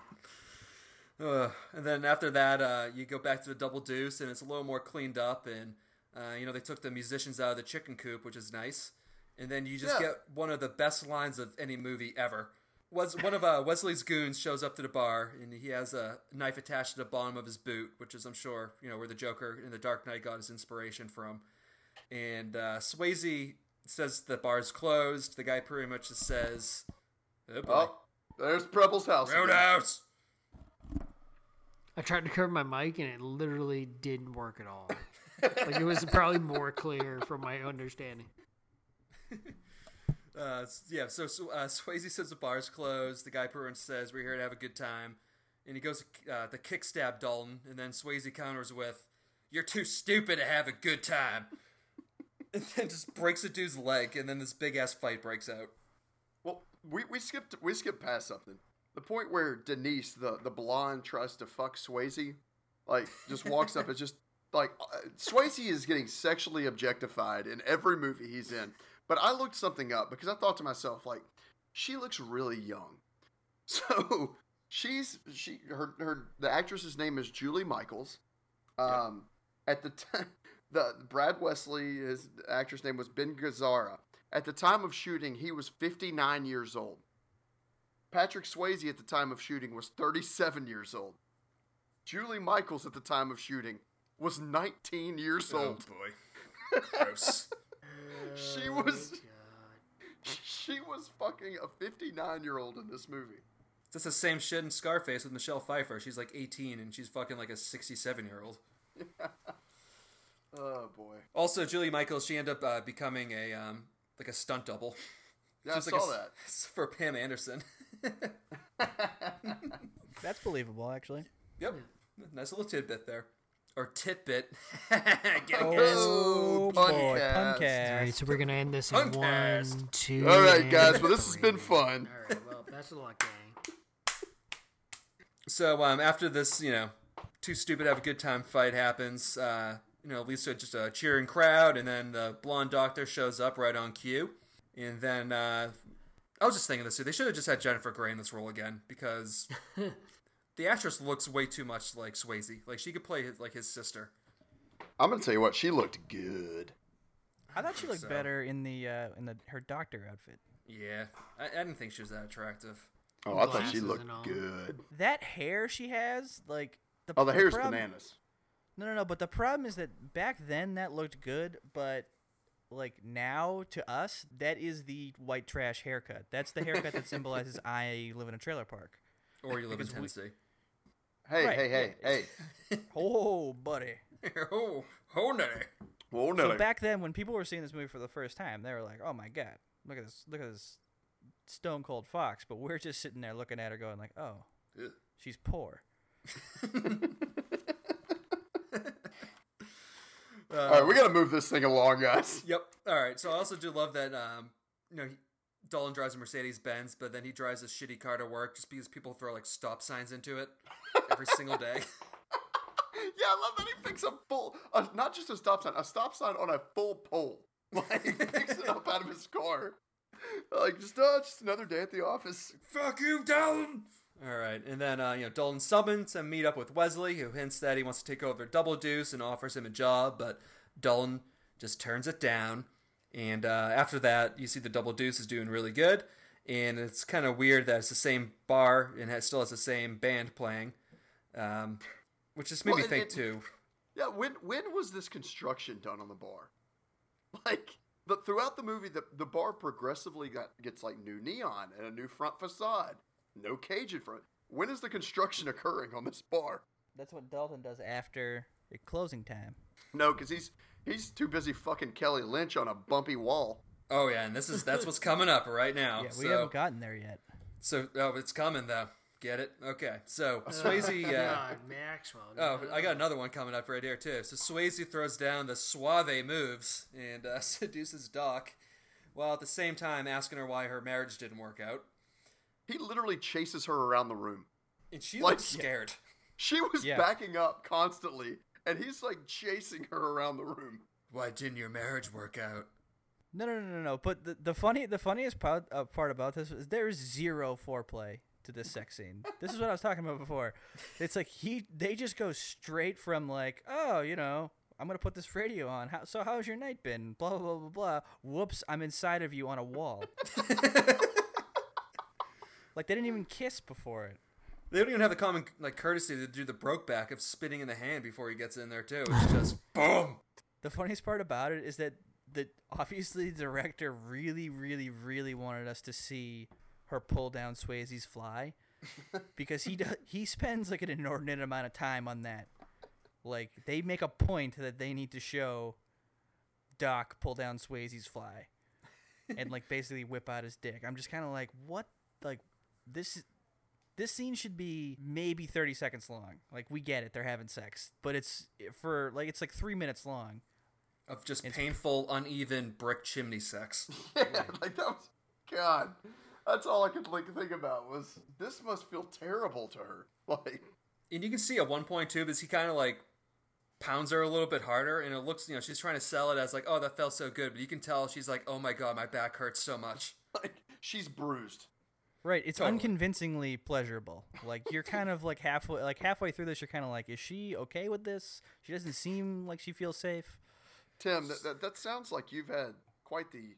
Uh, and then after that, uh, you go back to the double deuce, and it's a little more cleaned up. And uh, you know they took the musicians out of the chicken coop, which is nice. And then you just Yeah. get one of the best lines of any movie ever. Was one of uh, Wesley's goons shows up to the bar, and he has a knife attached to the bottom of his boot, which is, I'm sure, you know, where the Joker in The Dark Knight got his inspiration from. And uh, Swayze says the bar's closed. The guy pretty much just says, "Oh boy, Oh, there's Preble's house. Roadhouse." I tried to cover my mic and it literally didn't work at all. like it was probably more clear from my understanding. Uh, yeah, so, so uh, Swayze says the bar's closed. The guy pretty much says we're here to have a good time, and he goes uh, to kick stab Dalton, and then Swayze counters with, "You're too stupid to have a good time," and then just breaks the dude's leg, and then this big ass fight breaks out. Well, we, we skipped we skipped past something. The point where Denise, the the blonde, tries to fuck Swayze, like just walks up and just like uh, Swayze is getting sexually objectified in every movie he's in. But I looked something up because I thought to myself, like, she looks really young. So she's she her her the actress's name is Julie Michaels. Um, at the time, the Brad Wesley, his actress name was Ben Gazzara. At the time of shooting, he was 59 years old. Patrick Swayze at the time of shooting was 37 years old. Julie Michaels at the time of shooting was 19 years oh, old. Oh boy, gross. She Oh, was God. she was fucking a 59 year old in this movie. That's the same shit in Scarface with Michelle Pfeiffer. She's like 18, and she's fucking like a 67 year old. Oh boy. Also, Julie Michaels, she ended up uh, becoming a um, like a stunt double. Yeah, Just I like saw a s- that. for Pam Anderson. That's believable, actually. Yep, nice little tidbit there, or titbit. Get Oh, guess. boy, puncast. All puncast. right, so we're gonna end this in Punkcast. one, two. All right, guys. Well, this has been fun. All right, well, best of luck, gang. So um, after this, you know, too stupid to have a good time fight happens. Uh, you know, Lisa just a cheering crowd, and then the blonde doctor shows up right on cue. And then uh, I was just thinking this too. They should have just had Jennifer Grey in this role again because the actress looks way too much like Swayze. Like she could play his, like his sister. I'm gonna tell you what. She looked good. I thought she looked so. better in the uh, in the her doctor outfit. Yeah, I, I didn't think she was that attractive. Oh, I thought she looked good. That hair she has, like the Oh, the hair's prob- bananas. No, no, no. But the problem is that back then that looked good, but like now to us, that is the white trash haircut. That's the haircut that symbolizes I live in a trailer park. Or you live in Because we- Tennessee. Hey, Right, hey, hey, hey. Oh, buddy. oh, oh no. Oh, no. So back then, when people were seeing this movie for the first time, they were like, "Oh my god, look at this! Look at this Stone Cold Fox." But we're just sitting there looking at her, going like, "Oh, Ugh. she's poor." All right, we gotta move this thing along, guys. Yep. All right. So I also do love that. Um, you know, he, Dalton drives a Mercedes Benz, but then he drives a shitty car to work just because people throw like stop signs into it every single day. Yeah, I love that he picks up full, uh, not just a stop sign, a stop sign on a full pole. Like, he picks it up out of his car. Like, just, uh, just another day at the office. Fuck you, Dalton. All right, and then uh, you know Dalton summons and meet up with Wesley, who hints that he wants to take over Double Deuce and offers him a job, but Dalton just turns it down. And uh, after that, you see the Double Deuce is doing really good, and it's kind of weird that it's the same bar and it still has the same band playing, um, which just made Well, me think it- too. Yeah, when when was this construction done on the bar? Like, the, throughout the movie, the, the bar progressively got, gets like new neon and a new front facade, no cage in front. When is the construction occurring on this bar? That's what Dalton does after the closing time. No, because he's he's too busy fucking Kelly Lynch on a bumpy wall. Oh yeah, and this is that's what's coming up right now. Yeah, we so, haven't gotten there yet. so oh, it's coming though. Get it? Okay. So Swayze. Uh, God, Maxwell. Oh. I got another one coming up right here too. So Swayze throws down the suave moves and uh, seduces Doc, while at the same time asking her why her marriage didn't work out, He literally chases her around the room. and she Like- looks scared. She was Yeah. backing up constantly, and he's like chasing her around the room. Why didn't your marriage work out? No, no, no, no, no. But the, the funny, the funniest part, uh, part about this is there is zero foreplay to this sex scene. This is what I was talking about before. It's like he, they just go straight from like, oh, you know, I'm gonna put this radio on. How, so how's your night been? Blah blah blah blah blah. Whoops, I'm inside of you on a wall. like they didn't even kiss before it. They don't even have the common like courtesy to do the broke back of spitting in the hand before he gets in there too. It's just boom. The funniest part about it is that the obviously the director really, really, really wanted us to see her pull down Swayze's fly because he does, he spends like an inordinate amount of time on that. Like they make a point that they need to show Doc pull down Swayze's fly and like basically whip out his dick. I'm just kind of like, what? Like this this scene should be maybe 30 seconds long. Like we get it, they're having sex, but it's eh, for like it's like 3 minutes long. Of just It's- painful, uneven brick chimney sex. Yeah, like that was God. That's all I could like think about was this must feel terrible to her. Like And you can see at one point too, because he kind of like pounds her a little bit harder, and it looks, you know, she's trying to sell it as like, oh, that felt so good, but you can tell she's like, oh my god, my back hurts so much. like she's bruised. Right, it's Totally. unconvincingly pleasurable. Like you're kind of like halfway like halfway through this you're kind of like is she okay with this? She doesn't seem like she feels safe. Tim, that, that, that sounds like you've had quite the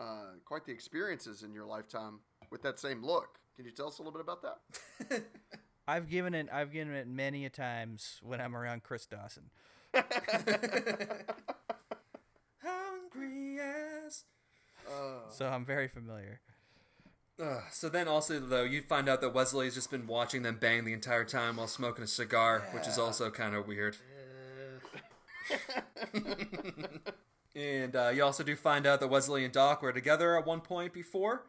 uh, quite the experiences in your lifetime with that same look. Can you tell us a little bit about that? I've given it I've given it many a times when I'm around Chris Dawson. Hungry ass. Uh, So I'm very familiar. Ugh. so then also though you find out that Wesley's just been watching them bang the entire time while smoking a cigar, which is also kind of weird. And uh, you also do find out that Wesley and Doc were together at one point before.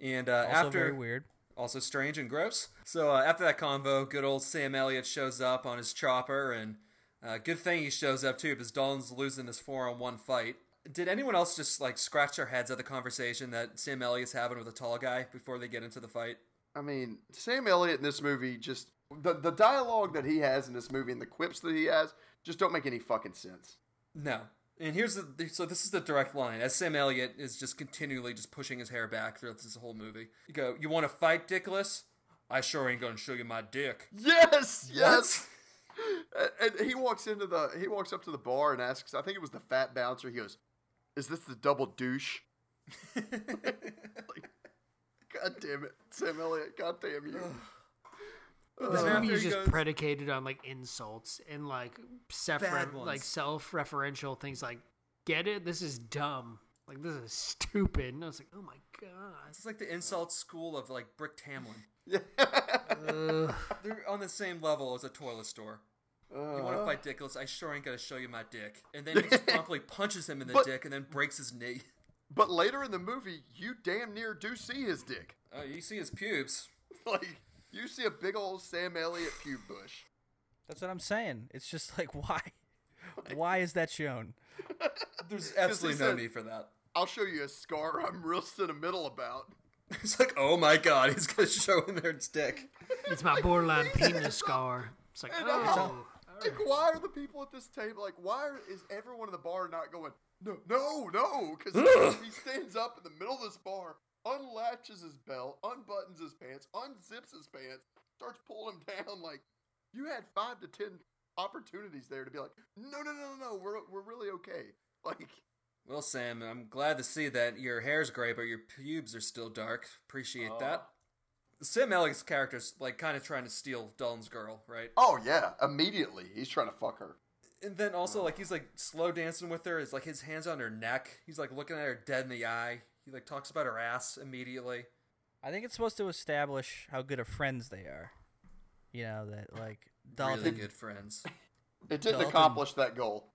And uh, after very weird. also strange and gross. So uh, after that convo, good old Sam Elliott shows up on his chopper, and uh, good thing he shows up too, because Dalton's losing this four-on-one fight. Did anyone else just like scratch their heads at the conversation that Sam Elliott's having with a tall guy before they get into the fight? I mean, Sam Elliott in this movie just the the dialogue that he has in this movie and the quips that he has just don't make any fucking sense. No. And here's the so this is the direct line as Sam Elliott is just continually just pushing his hair back throughout this whole movie. You go, you want to fight, Dickless? I sure ain't gonna show you my dick. Yes, yes. And, and he walks into the he walks up to the bar and asks, I think it was the fat bouncer. He goes, "Is this the double douche?" like, God damn it, Sam Elliott. God damn you. This Uh, movie is just goes- predicated on like insults and like self Bad ones. like self-referential things. Like, get it? This is dumb. Like, this is stupid. And I was like, oh my god. It's like the insult school of like Brick Tamland. Yeah. They're on the same level as a toilet store. You want to uh-huh. fight Dickless? I sure ain't gonna show you my dick. And then he just promptly punches him in the But- dick and then breaks his knee. but later in the movie, you damn near do see his dick. Oh, you see his pubes. Like you see a big old Sam Elliott pube bush. That's what I'm saying. It's just like why? Why is that shown? There's absolutely no said- need for that. I'll show you a scar I'm real sentimental about. It's like, oh my god, he's gonna show him their dick. It's my borderline penis scar. It's like, And oh. I'm like, why are the people at this table like? Why are, is everyone in the bar not going? No, no, no! Because he stands up in the middle of this bar, unlatches his belt, unbuttons his pants, unzips his pants, starts pulling him down. Like you had five to ten opportunities there to be like, no, no, no, no, no, we're we're really okay. Like, Well, Sam, I'm glad to see that your hair's gray, but your pubes are still dark. Appreciate that. Oh. Sam Elliott's character's like kind of trying to steal Dalton's girl, right? oh yeah, immediately he's trying to fuck her. And then also like he's like slow dancing with her. Is like his hands on her neck. He's like looking at her dead in the eye. He like talks about her ass immediately. I think it's supposed to establish how good of friends they are. You know that like Dalton, Really good friends. It didn't Dalton- accomplish that goal.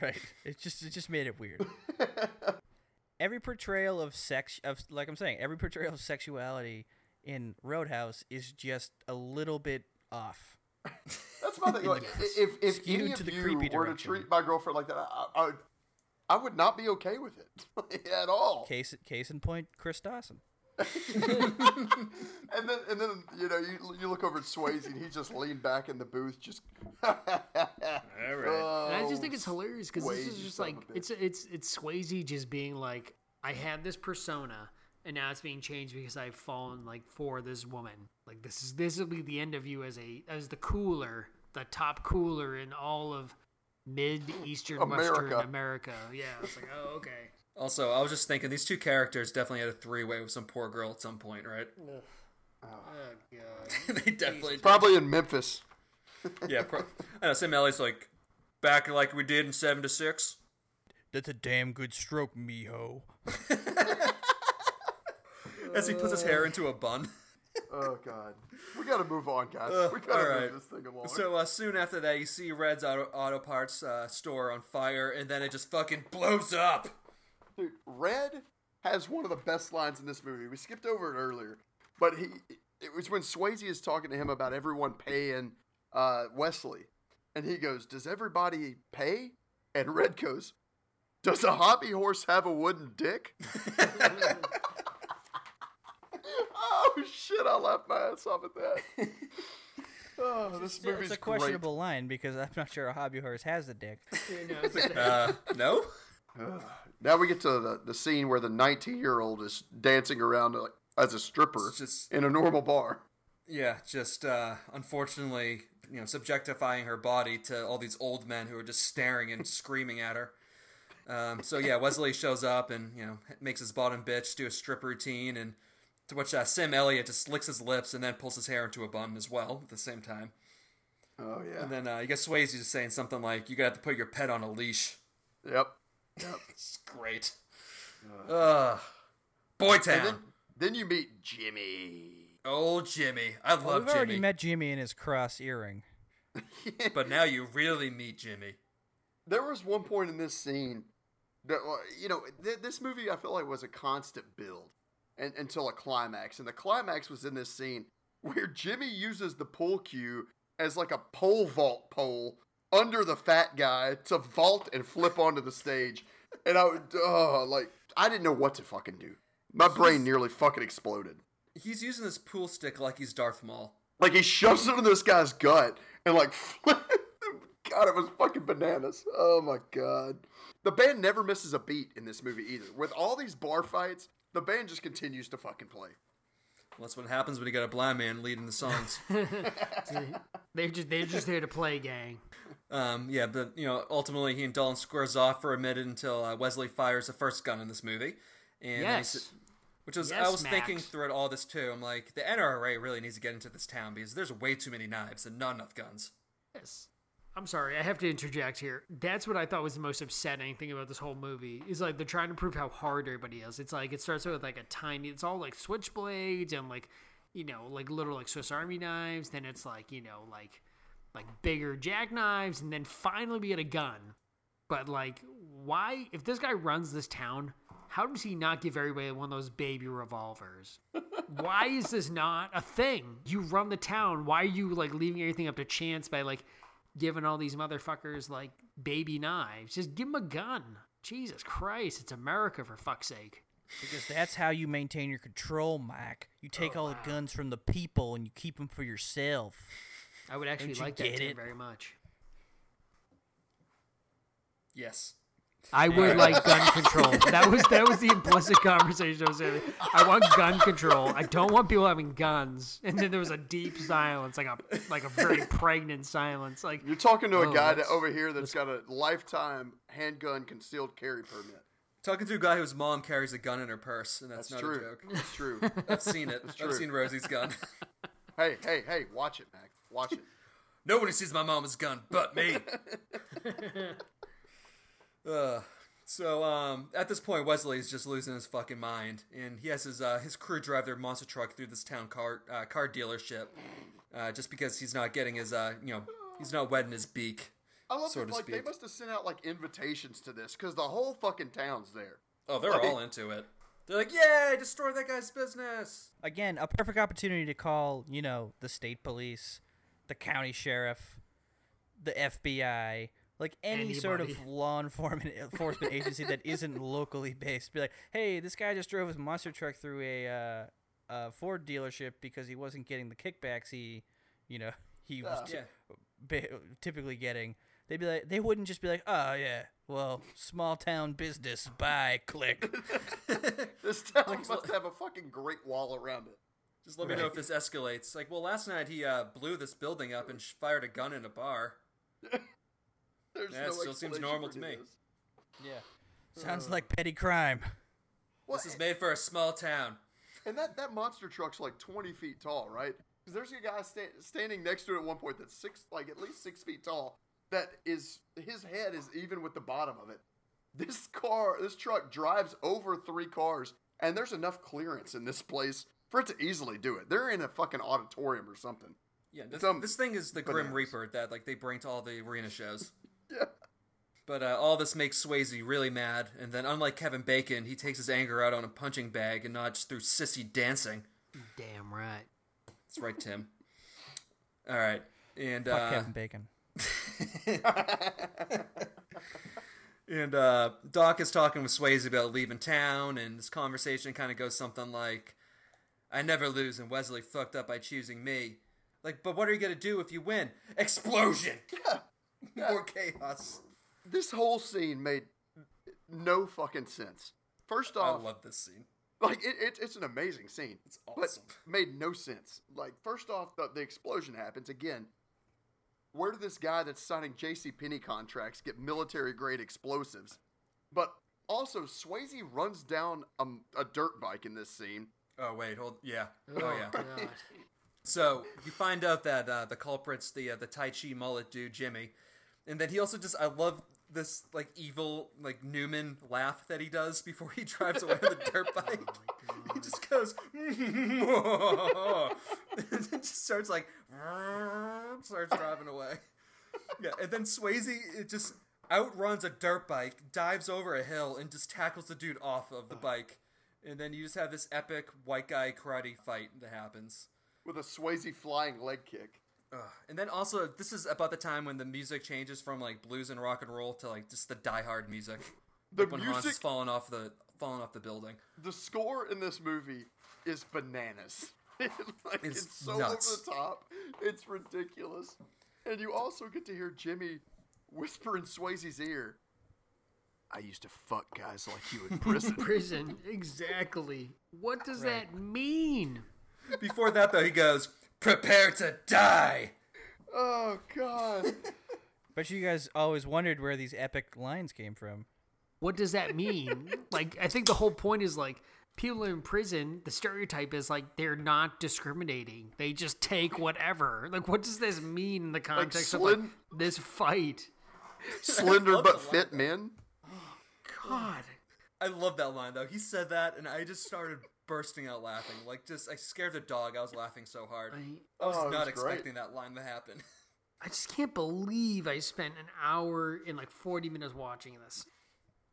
right? It just it just made it weird. every portrayal of sex of like I'm saying, every portrayal of sexuality in Roadhouse is just a little bit off. That's my thing. Like, if if Skewed any to of the you creepy were to treat my girlfriend like that, I, I, would- I would not be okay with it at all. Case case in point, Chris Dawson. And then and then you know you you look over at Swayze and he just leaned back in the booth, just. all right. Oh, and I just think it's hilarious because this is just like it's it's it's Swayze just being like, I had this persona and now it's being changed because I've fallen like for this woman. Like this is this will be the end of you as a as the cooler, the top cooler in all of mid Eastern Western America. America. Yeah, it's like oh okay. Also, I was just thinking these two characters definitely had a three way with some poor girl at some point, right? Oh god. they definitely did. Probably in Memphis. Yeah, pro- I know. Sam Elliott's like back like we did in seven to six. That's a damn good stroke, mijo. As he puts his hair into a bun. Oh God, we got to move on, guys. Uh, we got to all move this thing along. So uh, soon after that, you see Red's auto, auto parts uh, store on fire, and then it just fucking blows up. Dude, Red has one of the best lines in this movie. We skipped over it earlier, but he it was when Swayze is talking to him about everyone paying uh, Wesley, and he goes, "Does everybody pay?" And Red goes, "Does a hobby horse have a wooden dick?" oh shit! I laughed my ass off at that. Oh, this It's, movie's it's a great. questionable line because I'm not sure a hobby horse has a dick. You know, it's like- Uh, no? Now we get to the, the scene where the 19 year old is dancing around like, as a stripper just- in a normal bar. Yeah, just uh, unfortunately, you know, subjectifying her body to all these old men who are just staring and screaming at her. Um, so yeah, Wesley shows up and you know makes his bottom bitch do a strip routine, and to which uh, Sam Elliott just licks his lips and then pulls his hair into a bun as well at the same time. Oh, yeah. And then uh, you get Swayze just saying something like, "You got to have to put your pet on a leash." Yep. Yep. It's great. Ugh. Boy Town. Then, then you meet Jimmy. Old Jimmy. I Well, love we've already Jimmy. met Jimmy in his cross earring. but now you really meet Jimmy. There was one point in this scene that, you know, th- this movie I feel like was a constant build and, until a climax, and the climax was in this scene where Jimmy uses the pool cue as like a pole vault pole under the fat guy to vault and flip onto the stage, and I would, oh, like I didn't know what to fucking do. My brain nearly fucking exploded. He's using this pool stick like he's Darth Maul. Like he shoves it in this guy's gut and like flip God, it was fucking bananas. Oh my god. The band never misses a beat in this movie either. With all these bar fights, the band just continues to fucking play. Well, that's what happens when you got a blind man leading the songs. They're just they're just there to play, gang. um, yeah, but you know, ultimately he and Dalton squares off for a minute until uh, Wesley fires the first gun in this movie, and Yes. which was I Yes, was thinking Max. throughout all this too. I'm like, the NRA really needs to get into this town because there's way too many knives and not enough guns. Yes. I'm sorry, I have to interject here. That's what I thought was the most upsetting thing about this whole movie. Is like they're trying to prove how hard everybody is. It's like it starts with like a tiny it's all like switchblades and like you know, like little like Swiss Army knives, then it's like, you know, like like bigger jackknives, and then finally we get a gun. But like why if this guy runs this town, how does he not give everybody one of those baby revolvers? why is this not a thing? You run the town. Why are you like leaving everything up to chance by like giving all these motherfuckers like baby knives? Just give them a gun. Jesus Christ, it's America for fuck's sake. Because that's how you maintain your control, Mike. You take oh, all the guns from the people and you keep them for yourself. I would actually like that get term it? very much. Yes. I would like gun control. That was that was the implicit conversation I was having. I want gun control. I don't want people having guns. And then there was a deep silence, like a like a very pregnant silence. Like You're talking to a Oh, guy that, over here that's got a lifetime handgun concealed carry permit. Talking to a guy whose mom carries a gun in her purse, and that's, That's not true. a joke. It's true. I've seen it. I've seen Rosie's gun. hey, hey, hey, watch it, Mac. Watch it. Nobody sees my mama's gun but me. Uh, so um, at this point, Wesley is just losing his fucking mind, and he has his uh, his crew drive their monster truck through this town car uh, car dealership, uh, just because he's not getting his uh, you know he's not wetting his beak. I love So that, to like they must have sent out like invitations to this because the whole fucking town's there. Oh, they're Like- all into it. They're like, "Yay, destroy that guy's business!" Again, a perfect opportunity to call, you know, the state police, the county sheriff, the FBI, like any sort of law enforcement enforcement agency that isn't locally based. Be like, hey, this guy just drove his monster truck through a, uh, a Ford dealership because he wasn't getting the kickbacks he, you know, he was Yeah. ba- typically getting. They'd be like, they wouldn't just be like, oh yeah, well, small town business, bye, click. This town must have a fucking great wall around it. Just let me know if this escalates. Like, well, last night he uh, blew this building up and sh- fired a gun in a bar. There's Yeah, no still seems normal to me. this. Yeah, sounds like petty crime. Well, This is made for a small town. And that, that monster truck's like 20 feet tall, right? Because there's a guy sta- standing next to it at one point that's six, like at least six feet tall. That is his head is even with the bottom of it. This car, this truck drives over three cars, and there's enough clearance in this place for it to easily do it. They're in a fucking auditorium or something. Yeah, this, Some this thing is the Grim. Reaper that like they bring to all the arena shows. Yeah. But uh, all this makes Swayze really mad, and then unlike Kevin Bacon, he takes his anger out on a punching bag and not just through sissy dancing. damn right. That's right, Tim. All right, and Fuck uh, Kevin Bacon. and uh, Doc is talking with Swayze about leaving town, and this conversation kind of goes something like, "I never lose, and Wesley fucked up by choosing me." Like, but what are you gonna do if you win? Explosion! Yeah. More chaos. This whole scene made no fucking sense. First off, I love this scene. Like it, it, it's an amazing scene. It's awesome. But made no sense. Like first off, the, the explosion happens again. Where did this guy that's signing J.C. Penney contracts get military grade explosives? But also, Swayze runs down um, a dirt bike in this scene. Oh wait, hold yeah. Oh, Oh yeah. God. So you find out that uh, the culprit's the uh, the Tai Chi mullet dude Jimmy, and then he also just I love this like evil like Newman laugh that he does before he drives away on the dirt oh bike. he just goes and then just starts like starts driving away. Yeah, and then Swayze it just outruns a dirt bike, dives over a hill, and just tackles the dude off of the oh. bike. And then you just have this epic white guy karate fight that happens. with a Swayze flying leg kick. Ugh. And then also, this is about the time when the music changes from like blues and rock and roll to like just the Die Hard music. The Like when Hans is falling off the falling off the building. the score in this movie is bananas. like, It's it's, so nuts. over the top. It's ridiculous. And you also get to hear Jimmy whisper in Swayze's ear. I used to fuck guys like you in prison. Prison, exactly. What does that mean? Before that, though, he goes, "Prepare to die." oh God. But you guys always wondered where these epic lines came from. What does that mean? like, I think the whole point is like people in prison. The stereotype is like they're not discriminating. They just take whatever. Like, what does this mean in the context of like this fight? Slender but fit men. Oh god. I love that line though. He said that, and I just started bursting out laughing. Like, just I scared the dog. I was laughing so hard. I, I was Oh, not was great. expecting that line to happen. I just can't believe I spent an hour and like 40 minutes watching this.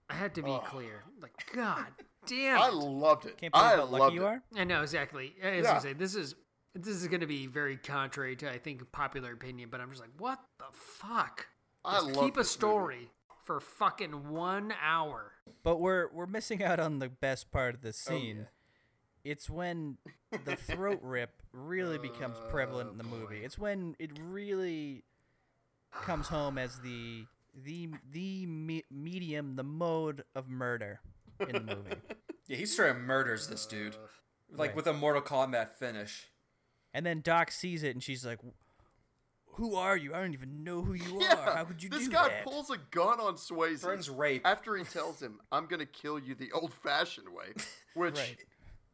I had to be clear. Like, God damn. I loved it. Can't believe I how lucky loved you it. are. I know exactly. I was Yeah. gonna say this is this is gonna be very contrary to I think popular opinion, but I'm just like, what the fuck? I Just love keep a this movie. story for fucking one hour. But we're we're missing out on the best part of the Oh, scene. It's when the throat rip really becomes prevalent in the oh, movie. It's when it really comes home as the the the me- medium, the mode of murder in the movie. yeah, he straight up murders this dude, like uh, Right. with a Mortal Kombat finish. And then Doc sees it and she's like, "Who are you? I don't even know who you Yeah, are. How could you this guy pulls a gun on Swayze Threatens rape. after he tells him, "I'm gonna kill you the old-fashioned way," which, Right.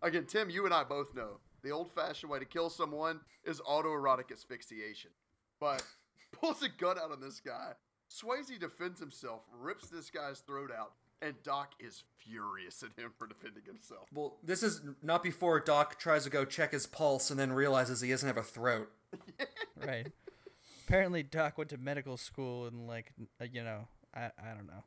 Again, Tim, you and I both know the old-fashioned way to kill someone is autoerotic asphyxiation. But pulls a gun out on this guy. Swayze defends himself, rips this guy's throat out, and Doc is furious at him for defending himself. Well, this is not before Doc tries to go check his pulse and then realizes he doesn't have a throat. right. Apparently, Doc went to medical school and like uh, you know, I I don't know.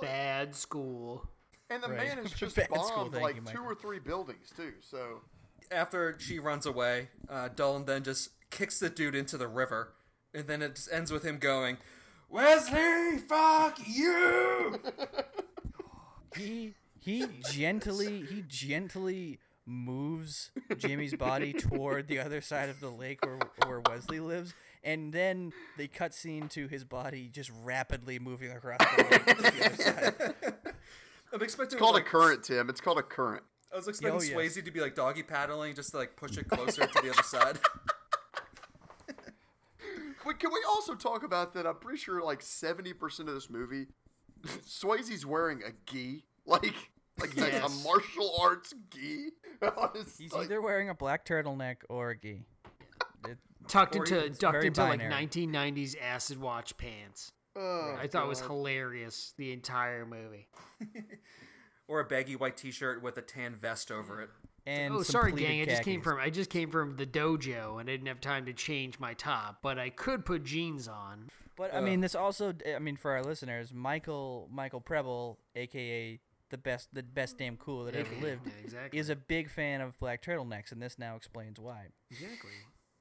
Bad school. And the Right. man has just Bad school, bombed like you, two or three buildings too. So After she runs away, uh, Dalton then just kicks the dude into the river, and then it just ends with him going, "Wesley, fuck you!" He he gently he gently moves Jimmy's body toward the other side of the lake where where Wesley lives, and then they cut scene to his body just rapidly moving across the lake to the other side. I'm expecting it's called like, a current, Tim. It's called a current. I was oh, expecting Oh, yes. Swayze to be like doggy paddling, just to like push it closer to the other side. Wait, can we also talk about that? I'm pretty sure like 70% of this movie, Swayze's wearing a gi, like like a- a martial arts gi. He's like- either wearing a black turtleneck or a gi. It- Tucked into it's ducked very into like 1990s acid wash pants. Oh, I thought it was hilarious the entire movie. or a baggy white T-shirt with a tan vest over it. and oh, sorry, pleated gang. I just came from I just came from the dojo and I didn't have time to change my top, but I could put jeans on. But I mean, this also, I mean, for our listeners, Michael Michael Preble, aka the best the best damn cool that ever lived, yeah, exactly. is a big fan of black turtlenecks, and this now explains why. Exactly.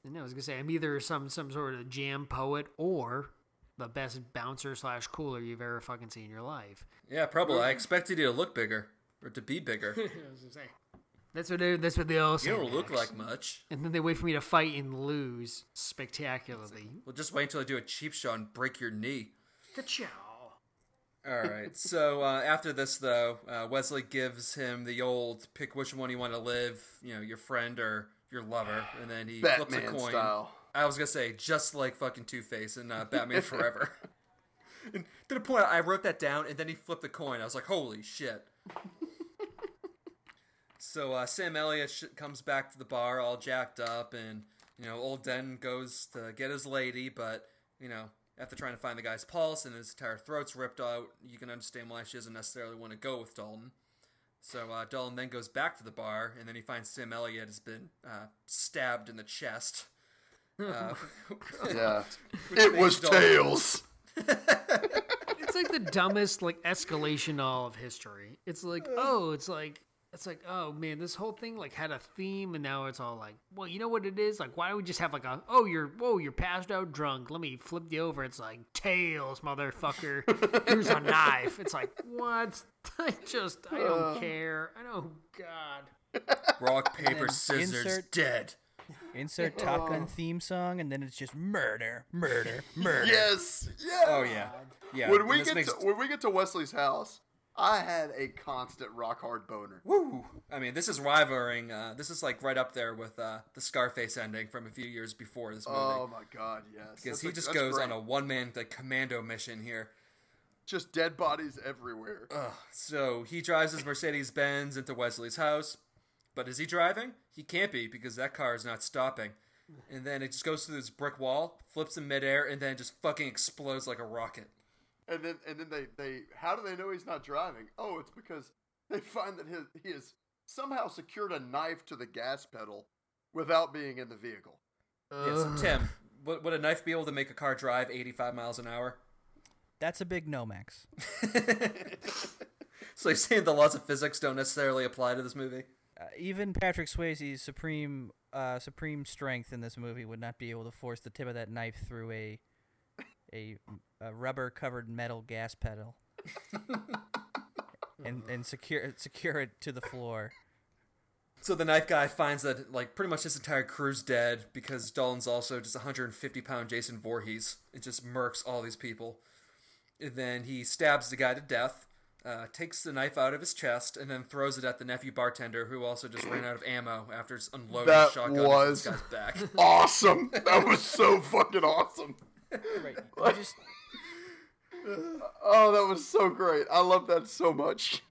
And I was gonna say I'm either some some sort of jam poet or the best bouncer slash cooler you've ever fucking seen in your life. Yeah, probably. I expected you to look bigger or to be bigger. I was gonna say. That's what they, that's what they all say. you don't look like much. And then they wait for me to fight and lose spectacularly. Well, just wait until I do a cheap shot and break your knee. Ka-chow. All right. so uh, after this, though, uh, Wesley gives him the old pick which one you want to live. You know, your friend or your lover, and then he flips a coin. style. I was gonna say just like fucking Two Face and uh, Batman Forever. and to the point, I wrote that down, and then he flipped the coin. I was like, holy shit. so uh, Sam Elliott sh- comes back to the bar all jacked up, and you know, old Den goes to get his lady, but you know, after trying to find the guy's pulse and his entire throat's ripped out, you can understand why she doesn't necessarily want to go with Dalton. So uh, Dalton then goes back to the bar, and then he finds Sam Elliott has been uh, stabbed in the chest. Uh, Yeah, it was Tails. it's like the dumbest like escalation all of history. It's like, oh, it's like it's like, oh man, this whole thing like had a theme, and now it's all like, well, you know what it is? Like, why don't we just have like a, oh, you're, whoa, you're passed out drunk. Let me flip you over. It's like tails, motherfucker. Here's a knife. It's like, what? I just, I don't care. I don't. God. Rock, paper, scissors, insert- dead. Insert Top Gun theme song, and then it's just murder, murder, murder. Yes. Yeah. Oh yeah, yeah. When we get makes- to, when we get to Wesley's house, I had a constant rock hard boner. Woo! I mean, this is rivaling. Uh, this is like right up there with uh, the Scarface ending from a few years before this movie. Oh my god, yes. because That's he a- just goes great. on a one man like commando mission here. just dead bodies everywhere. Ugh. So he drives his Mercedes Benz into Wesley's house, but is he driving? He can't be because that car is not stopping. And then it just goes through this brick wall, flips in midair, and then just fucking explodes like a rocket. And then and then they they how do they know he's not driving? Oh, it's because they find that his, he has somehow secured a knife to the gas pedal without being in the vehicle. Yeah, so Tim, would, would a knife be able to make a car drive 85 miles an hour? That's a big no, Max. So you're saying the laws of physics don't necessarily apply to this movie? Uh, even Patrick Swayze's supreme, uh, supreme strength in this movie would not be able to force the tip of that knife through a, a, a rubber-covered metal gas pedal, and and secure secure it to the floor. So the knife guy finds that like pretty much his entire crew's dead because Dalton's also just 150 pound Jason Voorhees. It just murks all these people. And then he stabs the guy to death, uh, takes the knife out of his chest, and then throws it at the nephew bartender who also just ran out of ammo after just unloading That his shotgun into was- this guy's back. Awesome! that was so fucking awesome. Right. You just Oh, that was so great. I love that so much.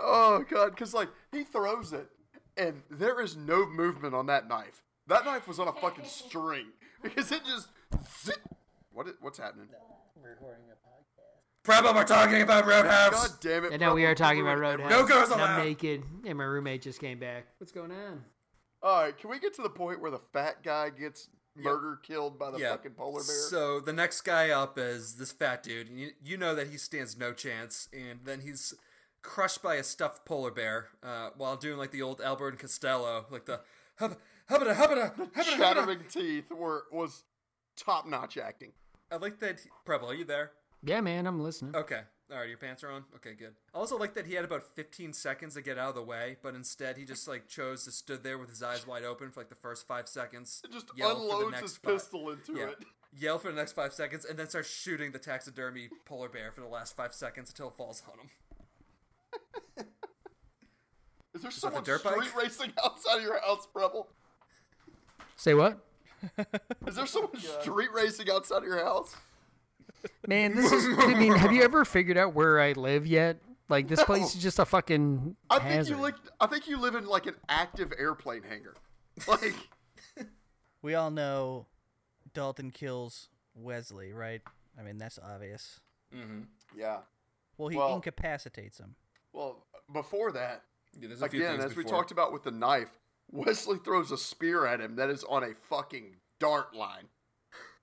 oh god, because like he throws it, and there is no movement on that knife. That knife was on a fucking string because it just. Zip. What? What's happening? Prebo, we're talking about Roadhouse. God damn it! And now we are talking about Roadhouse. No girls and allowed. I'm naked, and my roommate just came back. What's going on? All right, can we get to the point where the fat guy gets murder killed by the Yeah. fucking polar bear? So the next guy up is this fat dude. and You, you know that he stands no chance, and then he's crushed by a stuffed polar bear uh, while doing like the old Albert and Costello, like the hubba hubba hubba hubba. Chattering teeth were was top notch acting. I like that. He, Preble, are you there? Yeah, man, I'm listening. Okay. All right, your pants are on. Okay, good. I also like that he had about 15 seconds to get out of the way, but instead he just like chose to stood there with his eyes wide open for like the first five seconds. Just yell for the unloads next his five- pistol into Yeah. it. Yell for the next five seconds, and then start shooting the taxidermy polar bear for the last five seconds until it falls on him. Is there that someone the dirt bike? street racing outside of your house, Preble? Say what? Is there someone street racing outside of your house? Man, this is. I mean, have you ever figured out where I live yet? Like this place is just a fucking I think you live. I think you live in like an active airplane hangar. Like, we all know Dalton kills Wesley, right? I mean that's obvious. Mm-hmm. yeah. Well, he Well- incapacitates him. Well, before that, Yeah, there's a again, things as we talked about with the knife, Wesley throws a spear at him that is on a fucking dart line.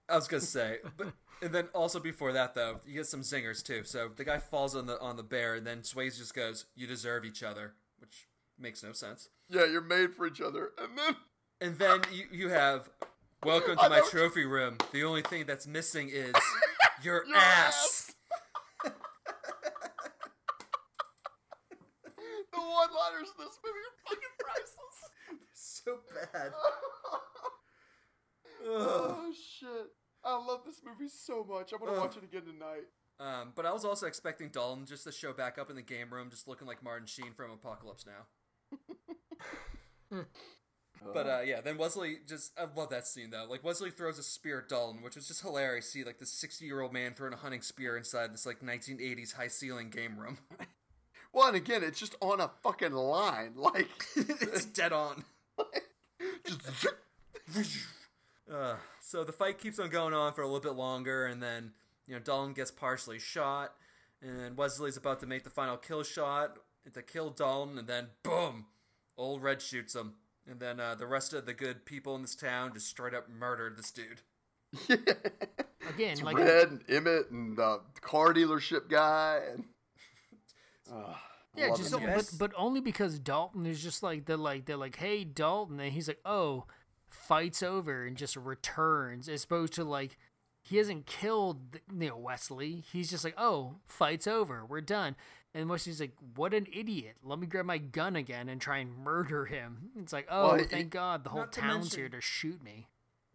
I was gonna say, but and then also before that though, you get some zingers too. So the guy falls on the on the bear, and then Swayze just goes, "You deserve each other," which makes no sense. Yeah, you're made for each other. And then And then you you have, "Welcome to my trophy room. The only thing that's missing is your, Your ass." the one-liners in this movie are fucking priceless. So bad. oh shit! I love this movie so much. I'm gonna Ugh. watch it again tonight. Um, but I was also expecting Dalton just to show back up in the game room, just looking like Martin Sheen from Apocalypse Now. But uh, yeah, then Wesley just I love that scene though. Like Wesley throws a spear at Dalton, which was just hilarious. See like this sixty year old man throwing a hunting spear inside this like nineteen eighties high ceiling game room. Well, and again, it's just on a fucking line. Like, it's dead on. just Uh, so the fight keeps on going on for a little bit longer, and then you know Dalton gets partially shot, and then Wesley's about to make the final kill shot to kill Dalton, and then boom, old Red shoots him, and then uh, the rest of the good people in this town just straight up murdered this dude. again, It's like Red and Emmett and the car dealership guy and. Ah, Yeah, just it. the but but only because Dalton is just like they're like they're like, hey Dalton, and he's like, oh, fights over and just returns, as opposed to like he hasn't killed you know Wesley. He's just like, oh, fights over, we're done. And Wesley's like, what an idiot! Let me grab my gun again and try and murder him. It's like, oh, Well, he- thank God, the whole not to town's mention- here to shoot me.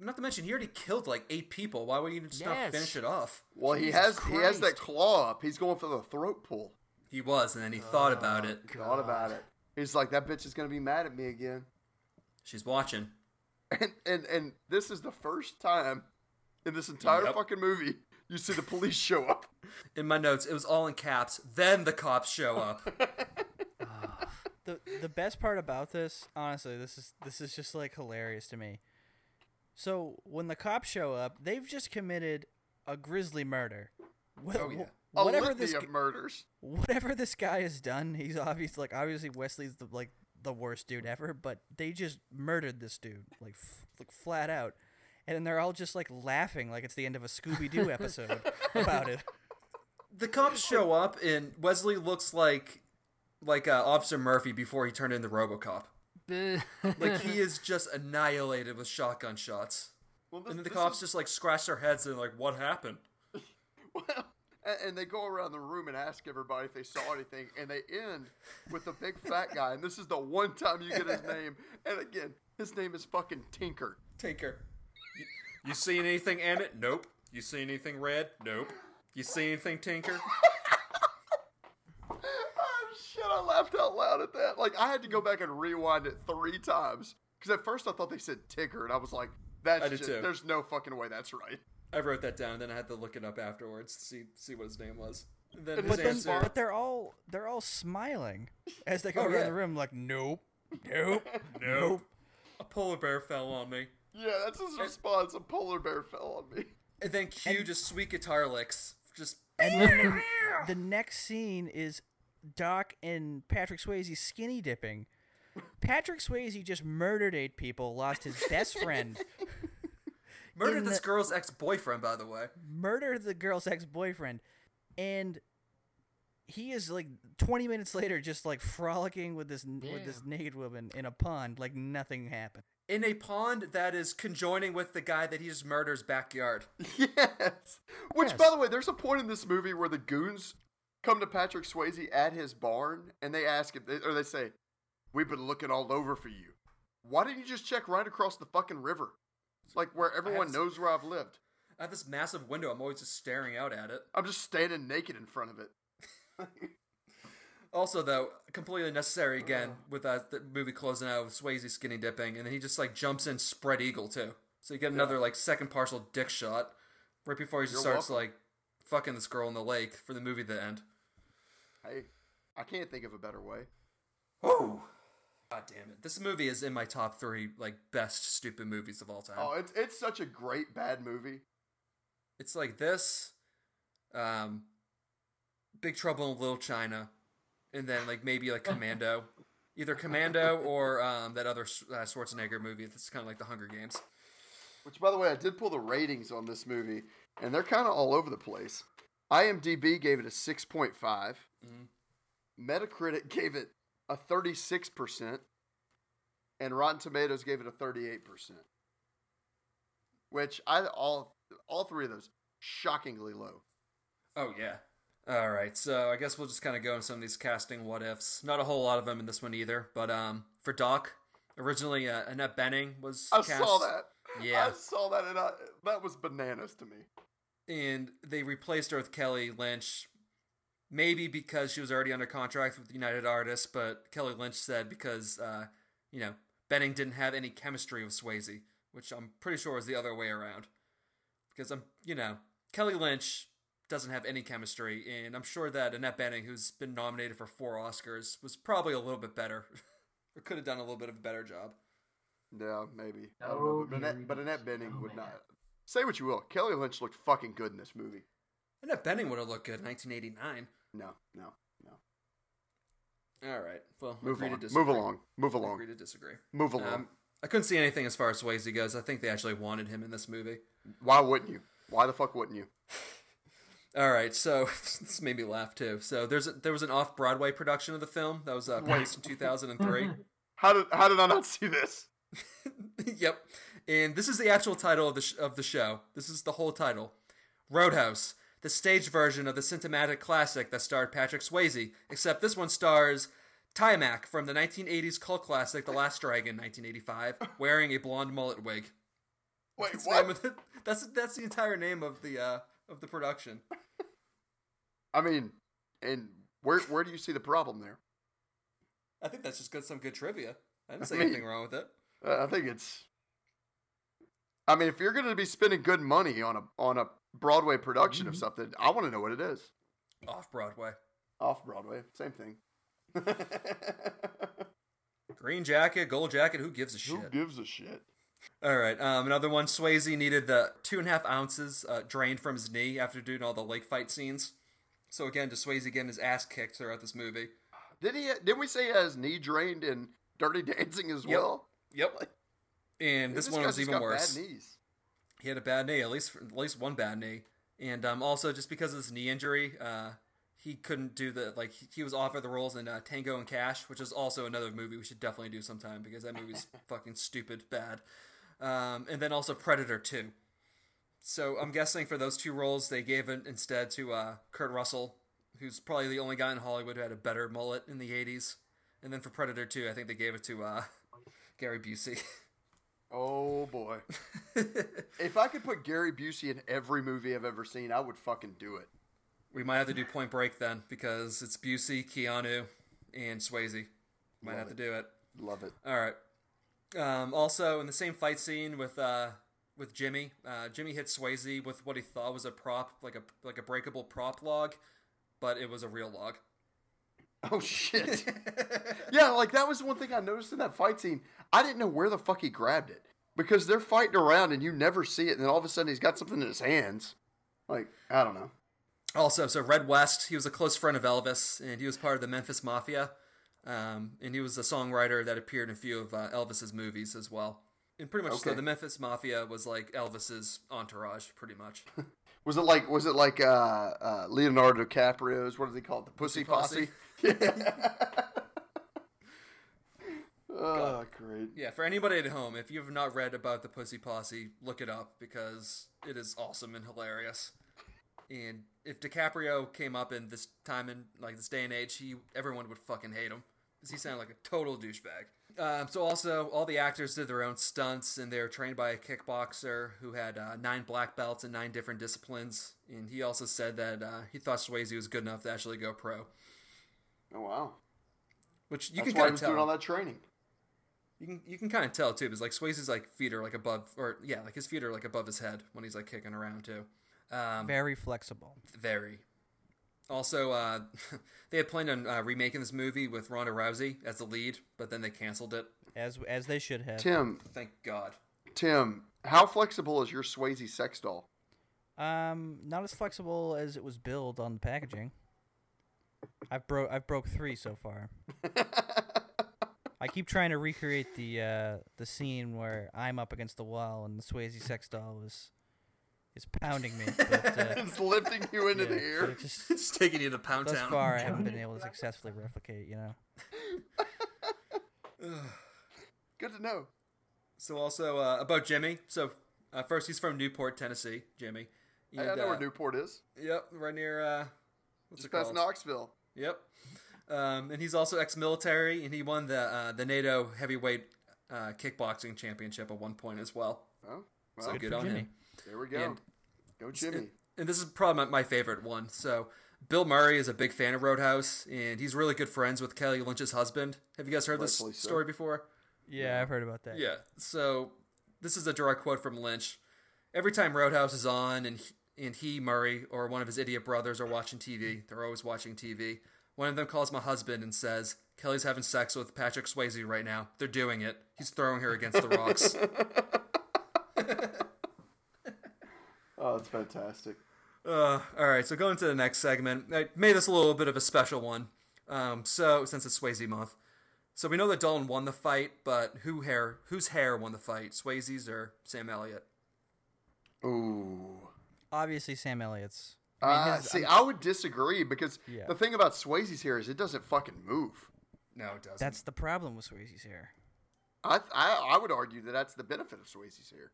Not to mention, he already killed like eight people. Why would he just not finish it off? Well, he Jesus has he has that claw up. He's going for the throat pull. He was, and then he thought oh, about it. Thought about it. He's like, that bitch is gonna be mad at me again. She's watching. And and and this is the first time in this entire Yep. fucking movie you see the police show up. In my notes, it was all in caps. Then the cops show up. Ah, the the best part about this, honestly, this is this is just like hilarious to me. So when the cops show up, they've just committed a grisly murder. Wh- Oh, yeah. wh- A Whatever this of murders. whatever this guy has done, he's obviously like obviously Wesley's the like the worst dude ever, but they just murdered this dude like f- like flat out. And then they're all just like laughing like it's the end of a Scooby Doo episode about it. the cops show up, and Wesley looks like like uh, Officer Murphy before he turned into RoboCop. Like he is just annihilated with shotgun shots. Well, this, And then the cops is- just like scratch their heads and like, what happened? well, and, and they go around the room and ask everybody if they saw anything, and they end with the big fat guy, and this is the one time you get his name. And again, his name is fucking Tinker. Tinker. You, you see anything, Emmett? Nope. You see anything, Red? Nope. You see anything, Tinker? Oh shit! I laughed out loud at that. Like I had to go back and rewind it three times because at first I thought they said Tinker, and I was like, "That's I just, too. there's no fucking way that's right." I wrote that down, then I had to look it up afterwards to see see what his name was. And then But his then, answer. but they're all they're all smiling as they go Oh, around yeah. the room like nope, nope, Nope. A polar bear fell on me. Yeah, that's his response. A polar bear fell on me. And then Q just sweet guitar licks. Just And then the, the next scene is Doc and Patrick Swayze skinny dipping. Patrick Swayze just murdered eight people, lost his best friend, murdered this the- girl's ex boyfriend, by the way. murdered the girl's ex boyfriend, and he is like 20 minutes later just like frolicking with this with this naked woman in a pond like nothing happened. In a pond that is conjoining with the guy that he just murders backyard. Yes. Which, Yes. by the way, there's a point in this movie where the goons come to Patrick Swayze at his barn and they ask him, or they say, "We've been looking all over for you. Why didn't you just check right across the fucking river? It's like where everyone s- knows where I've lived. I have this massive window. I'm always just staring out at it. I'm just standing naked in front of it." Also, though, completely necessary again with uh, the movie closing out with Swayze skinny dipping, and then he just like jumps in spread eagle too. So you get another like second partial dick shot right before he just You're starts welcome. like fucking this girl in the lake for the movie to end. Hey, I can't think of a better way. Oh, god damn it! This movie is in my top three like best stupid movies of all time. Oh, it's it's such a great bad movie. It's like this, um, Big Trouble in Little China, and then like maybe like Commando, either Commando or um, that other uh, Schwarzenegger movie. That's kind of like the Hunger Games. Which, by the way, I did pull the ratings on this movie, and they're kind of all over the place. IMDb gave it a 6.5. Metacritic gave it a 36%. And Rotten Tomatoes gave it a 38%. Which I all all three of those shockingly low. Oh yeah. All right, so I guess we'll just kind of go into some of these casting what ifs. Not a whole lot of them in this one either, but um, for Doc, originally uh, Annette Bening was cast. I cast. saw that. Yeah. I saw that, and I, that was bananas to me. and they replaced her with Kelly Lynch. Maybe because she was already under contract with United Artists, but Kelly Lynch said because uh, you know Bening didn't have any chemistry with Swayze, which I'm pretty sure was the other way around. Because I'm, you know, Kelly Lynch doesn't have any chemistry, and I'm sure that Annette Bening, who's been nominated for four Oscars, was probably a little bit better, or could have done a little bit of a better job. Yeah, maybe. I don't oh, know, but Annette, but Annette Bening oh, would not. Say what you will. Kelly Lynch looked fucking good in this movie. Annette Bening would have looked good in 1989. No, no, no. All right, well, Move agree to on. disagree. Move along. Move along. Agree along. to disagree. Move along. Um, I couldn't see anything as far as Swayze goes. I think they actually wanted him in this movie. Why wouldn't you? Why the fuck wouldn't you? All right, so this made me laugh too. So there's a, there was an off Broadway production of the film that was uh, released in 2003. How did how did I not see this? yep, and this is the actual title of the sh- of the show. This is the whole title: Roadhouse, the stage version of the cinematic classic that starred Patrick Swayze. Except this one stars Taimak from the 1980s cult classic The Last Dragon, 1985, wearing a blonde mullet wig. Wait, That's what? the- that's that's the entire name of the uh, of the production. I mean, and where where do you see the problem there? I think that's just good some good trivia. I didn't I mean- anything wrong with it. Uh, I think it's. I mean, if you're going to be spending good money on a on a Broadway production of something, I want to know what it is. Off Broadway. Off Broadway, same thing. Green jacket, gold jacket, who gives a shit? Who gives a shit? All right, um, another one. Swayze needed the two and a half ounces uh, drained from his knee after doing all the lake fight scenes. So again, just Swayze getting his ass kicked throughout this movie. Did he? Didn't we say he has knee drained in Dirty Dancing as Yep. well? Yep. And this, one was even worse. Bad knees. He had a bad knee, at least at least one bad knee, and um, also just because of this knee injury, uh, he couldn't do the like he, was offered the roles in uh, Tango and Cash, which is also another movie we should definitely do sometime because that movie's fucking stupid bad. Um, and then also Predator Two. So I'm guessing for those two roles they gave it instead to uh, Kurt Russell, who's probably the only guy in Hollywood who had a better mullet in the '80s. And then for Predator Two, I think they gave it to uh, Gary Busey. Oh boy! if I could put Gary Busey in every movie I've ever seen, I would fucking do it. We might have to do Point Break then because it's Busey, Keanu, and Swayze. Might Love have it. to do it. Love it. All right. Um, also, in the same fight scene with uh, with Jimmy, uh, Jimmy hit Swayze with what he thought was a prop, like a like a breakable prop log, but it was a real log. Oh shit! yeah, like that was one thing I noticed in that fight scene. I didn't know where the fuck he grabbed it because they're fighting around and you never see it, and then all of a sudden he's got something in his hands. Like I don't know. Also, so Red West, he was a close friend of Elvis, and he was part of the Memphis Mafia, um, and he was a songwriter that appeared in a few of uh, Elvis's movies as well. And pretty much, so the Memphis Mafia was like Elvis's entourage, pretty much. Was it like was it like uh, uh, Leonardo DiCaprio's? What do they call it? The Pussy, Pussy Posse. Yeah. Oh, great. Yeah, for anybody at home, if you have not read about the Pussy Posse, look it up because it is awesome and hilarious. And if DiCaprio came up in this time in like this day and age, he everyone would fucking hate him because he sounded like a total douchebag. Um, so also, all the actors did their own stunts, and they were trained by a kickboxer who had uh, nine black belts in nine different disciplines. And he also said that uh, he thought Swayze was good enough to actually go pro, Oh wow. which you That's can why kind of tell. doing all that training. You can you can kind of tell too, because like Swayze's like feet are like above, or yeah, like his feet are like above his head when he's like kicking around too. Um, Very flexible. very. Also, uh, they had planned on uh, remaking this movie with Ronda Rousey as the lead, but then they canceled it. As as they should have. Tim, Thank God. Tim, how flexible is your Swayze sex doll? Um, not as flexible as it was billed on the packaging. I've broke I've broke three so far. I keep trying to recreate the uh, the scene where I'm up against the wall and the Swayze sex doll is is pounding me. But, uh, it's lifting you into yeah, the air. it just Just taking you to Pound thus Town. far I haven't been able to successfully replicate. You know. Good to know. So also uh, about Jimmy. So uh, first, he's from Newport, Tennessee. Jimmy. Hey, I And, know uh, where Newport is. Yep, right near uh, what's Just it past called? Knoxville. Yep. Um, and he's also ex-military, and he won the uh, the NATO heavyweight uh, kickboxing championship at one point as well. Oh, well, So Good good on Jimmy. him. there we go. And- go Jimmy. And, and this is probably my, my favorite one. So Bill Murray is a big fan of Roadhouse, and he's really good friends with Kelly Lynch's husband. Have you guys heard this so. story before? Yeah, I've heard about that. Yeah. So this is a direct quote from Lynch. Every time Roadhouse is on, and he, and he Murray or one of his idiot brothers are watching TV, they're always watching TV. One of them calls my husband and says, "Kelly's having sex with Patrick Swayze right now. They're doing it. He's throwing her against the rocks." Oh, that's fantastic. Uh, all right, so going to the next segment. I made this a little bit of a special one. Um, so since it's Swayze month, so we know that Dalton won the fight, but who hair whose hair won the fight? Swayze's or Sam Elliott? Ooh. obviously Sam Elliott's. I mean, Uh, his- see, I'm- I would disagree because Yeah. the thing about Swayze's hair is it doesn't fucking move. No, it doesn't. that's the problem with Swayze's hair. I, I I would argue that that's the benefit of Swayze's hair.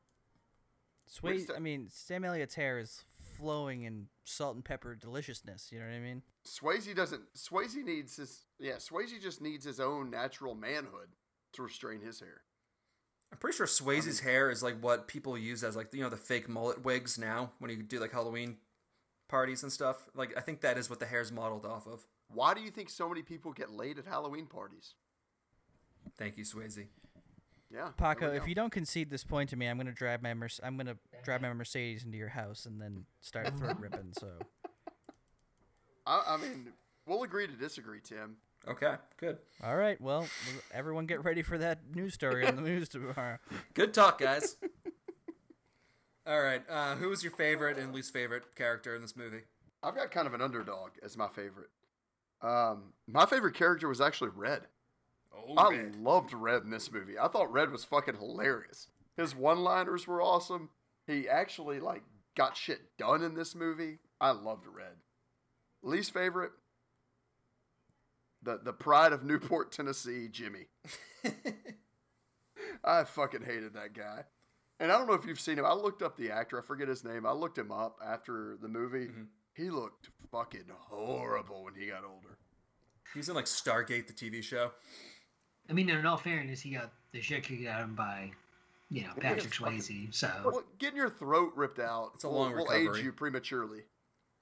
Swayze, I mean, Sam Elliott's hair is flowing in salt and pepper deliciousness. You know what I mean? Swayze doesn't. Swayze needs his. Yeah, Swayze just needs his own natural manhood to restrain his hair. I'm pretty sure Swayze's hair is like what people use as like you know the fake mullet wigs now when you do like Halloween parties and stuff. Like I think that is what the hair's modeled off of. Why do you think so many people get laid at Halloween parties? Thank you, Swayze. Yeah, Paco, if you don't concede this point to me, I'm gonna drive my Merce- I'm gonna drive my Mercedes into your house and then start a throat ripping. So I, I mean, we'll agree to disagree, Tim. Okay, good. all right, well, everyone get ready for that news story on the news tomorrow. Good talk, guys. All right, uh, who was your favorite and least favorite character in this movie? I've got kind of an underdog as my favorite. Um, my favorite character was actually Red. Oh, I loved Red in this movie. I thought Red was fucking hilarious. His one-liners were awesome. He actually like got shit done in this movie. I loved Red. Least favorite, the the pride of Newport, Tennessee, Jimmy. I fucking hated that guy. And I don't know if you've seen him. I looked up the actor. I forget his name. I looked him up after the movie. Mhm. He looked fucking horrible when he got older. He's in like Stargate, the TV show. I mean, in all fairness, he got the shit kicked out of him by, you know, Patrick fucking- Swayze. So Well, getting your throat ripped out It's a will, long will recovery. age you prematurely.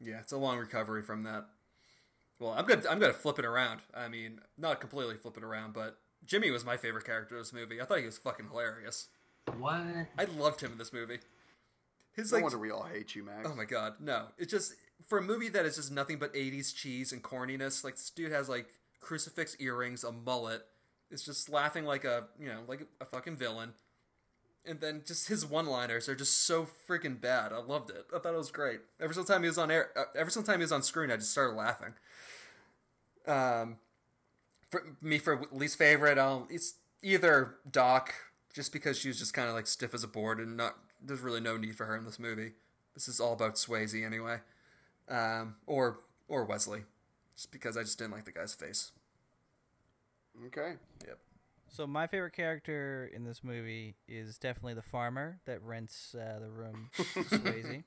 Yeah, it's a long recovery from that. Well, I'm gonna I'm gonna flip it around. I mean, not completely flip it around, but Jimmy was my favorite character in this movie. I thought he was fucking hilarious. What? I loved him in this movie. His No like, wonder we all hate you, Max. oh my god, no! It's just for a movie that is just nothing but '80s cheese and corniness. Like this dude has like crucifix earrings, a mullet. It's just laughing like a you know like a fucking villain. And then just his one-liners are just so freaking bad. I loved it. I thought it was great. Every single time he was on air, uh, every single time he was on screen, I just started laughing. Um, for me, for least favorite, I'll, it's either Doc, just because she was just kind of like stiff as a board, and not there's really no need for her in this movie. This is all about Swayze anyway, um, or or Wesley, just because I just didn't like the guy's face. Okay. Yep. So my favorite character in this movie is definitely the farmer that rents uh, the room. Swayze.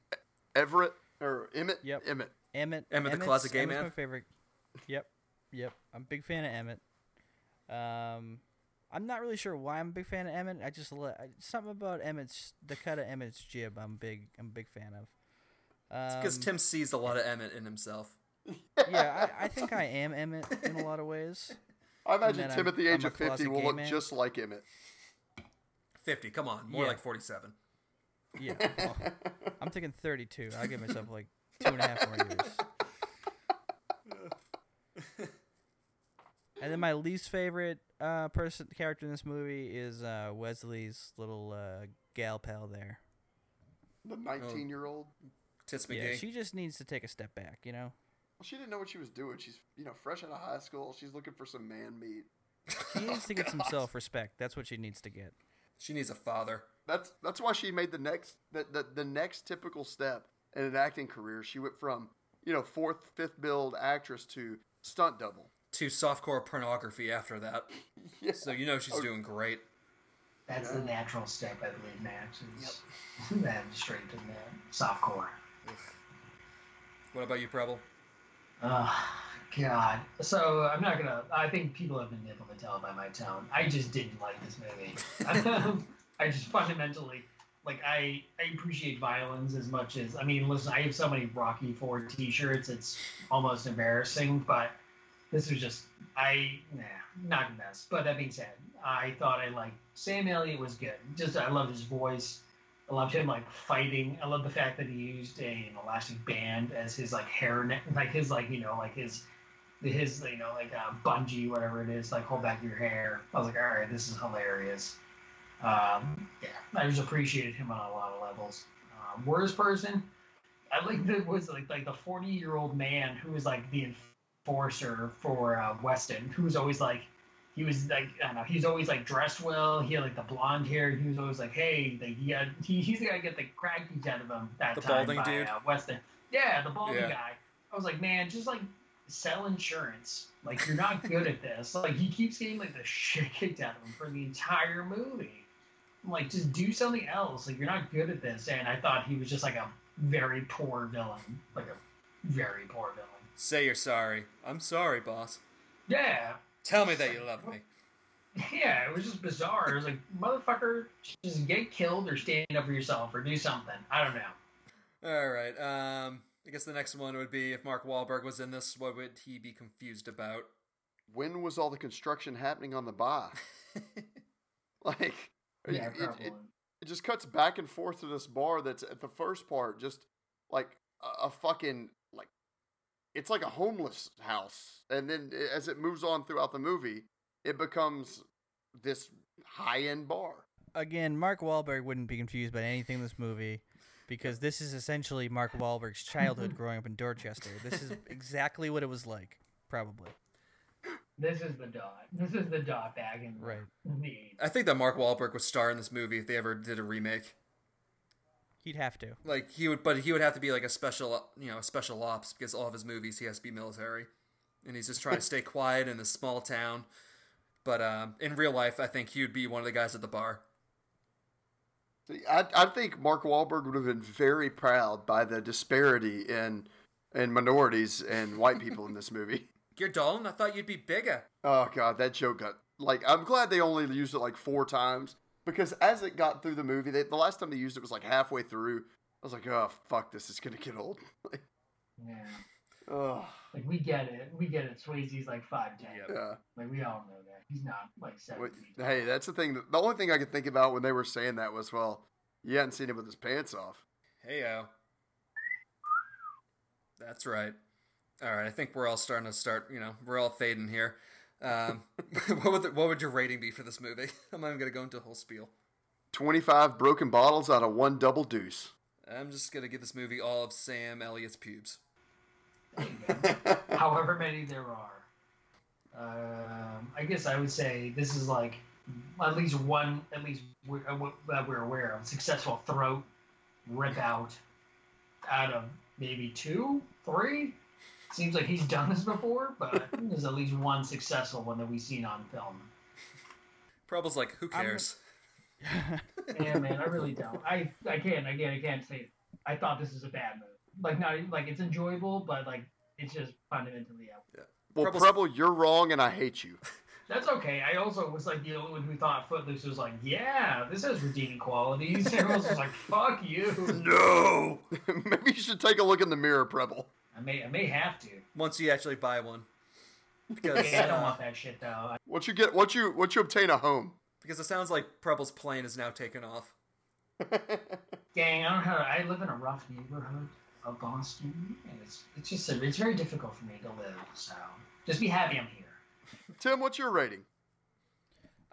Everett or Emmett? Yep. Emmett. Emmett. Emmett the Emmett's- Closet Gay Emmett's Man? My favorite. Yep, yep. I'm a big fan of Emmett. Um, I'm not really sure why I'm a big fan of Emmett. I just li- I- something about Emmett's the cut of Emmett's jib. I'm big. I'm a big fan of. It's because Um, Tim sees a lot of Emmett in himself. yeah, I, I think I am Emmett in a lot of ways. I imagine Tim I'm- at the age I'm of 50 will look man. just like Emmett. Fifty, come on, more Yeah. like forty-seven. Yeah, well, I'm thinking 32. I give myself like two and a half more years. And then my least favorite uh, person character in this movie is uh, Wesley's little uh, gal pal there. The 19 year old. Tits Yeah, McGee. she just needs to take a step back, you know. Well, she didn't know what she was doing. She's, you know, fresh out of high school. She's looking for some man meat. She needs to get some self respect. That's what she needs to get. she needs a father. That's that's why she made the next the, the, the next typical step in an acting career. She went from, you know, fourth, fifth build actress to stunt double. To softcore pornography after that. Yeah. So you know she's Oh. doing great. That's the natural step, I believe, Max. Is then straight to the softcore. What about you, Preble? Oh, God. So I'm not gonna. I think people have been able to tell by my tone. I just didn't like this movie. I just fundamentally like. I I appreciate violence as much as I mean. Listen, I have so many Rocky Four T-shirts. It's almost embarrassing. But this was just. I nah, not a mess. But that being said, I thought I liked Sam Elliott was good. Just I loved his voice. I loved him like fighting. I love the fact that he used a, an elastic band as his like hair, like his like you know like his his you know like uh, bungee whatever it is like hold back your hair. I was like, all right, this is hilarious. Um, yeah, I just appreciated him on a lot of levels. Um, worst person, I like that was like like the forty year old man who was like the enforcer for uh, Weston, who was always like he was like I don't know, he's always like dressed well. He had like the blonde hair. He was always like, hey, like he got he, he's the guy to get the crack beat out of him that The time balding by, dude? Uh, Weston. Yeah, the balding Yeah. guy. I was like, man, just like sell insurance. Like you're not good at this. Like he keeps getting like the shit kicked out of him for the entire movie. I'm like, just do something else. Like you're not good at this. And I thought he was just like a very poor villain, like a very poor villain. Say you're sorry. I'm sorry, boss. Yeah, Tell me that you love me. yeah. It was just bizarre. It was like, motherfucker, just get killed or stand up for yourself or do something. I don't know. All right. Um, I guess the next one would be if Mark Wahlberg was in this, what would he be confused about? When was all the construction happening on the bar? Like, Yeah, it, it, probably. it, it just cuts back and forth to this bar that's at the first part, just like a, a fucking like it's like a homeless house, and then as it moves on throughout the movie, it becomes this high end bar. Again, Mark Wahlberg wouldn't be confused by anything in this movie because this is essentially Mark Wahlberg's childhood growing up in Dorchester. This is exactly what it was like, probably. This is the dot. This is the dot bag in Right. the 80s. I think that Mark Wahlberg would star in this movie if they ever did a remake. He'd have to. Like he would, but he would have to be like a special, you know, a special ops because all of his movies he has to be military, and he's just trying to stay quiet in this small town. But um, in real life, I think he would be one of the guys at the bar. See, I, I think Mark Wahlberg would have been very proud by the disparity in in minorities and white people in this movie. You're Dalton. I thought you'd be bigger. Oh god, that joke got like I'm glad they only used it like four times because as it got through the movie, they, the last time they used it was like halfway through. I was like, oh fuck, this is gonna get old. Yeah. oh Like, we get it. We get it. Swayze's like 5'10. Yep. yeah. Like, we all know that. He's not like 7 Wait, hey, that's the thing. The only thing I could think about when they were saying that was, well, you hadn't seen him with his pants off. Heyo. That's right. All right, I think we're all starting to start. You know, we're all fading here. Um, what would the, what would your rating be for this movie? I'm not even gonna go into a whole spiel. Twenty-five broken bottles out of one double deuce. I'm just gonna give this movie all of Sam Elliott's pubes. There you go. However many there are. Um, I guess I would say this is like at least one, at least we- uh, what- that we're aware of, successful throat rip out out of maybe two, three. Seems like he's done this before, but there's at least one successful one that we've seen on film. Preble's like, who cares? Yeah, man, I really don't. I I can't again I can't say I thought this is a bad movie. Like not like it's enjoyable, but like it's just fundamentally out. Well, Preble's- Preble, you're wrong, and I hate you. That's okay. I also was like the only one who thought Footloose was like, yeah, this has redeeming qualities. Everyone else was like, fuck you. No. Maybe you should take a look in the mirror, Preble. I may I may have to. Once you actually buy one, because Yeah, I don't uh, want that shit though. Once you get, once you, once you obtain a home. because it sounds like Preble's plane is now taken off. Gang, I don't know. I live in a rough neighborhood of Boston, and it's it's just a, it's very difficult for me to live. So just be happy I'm here. Tim, what's your rating?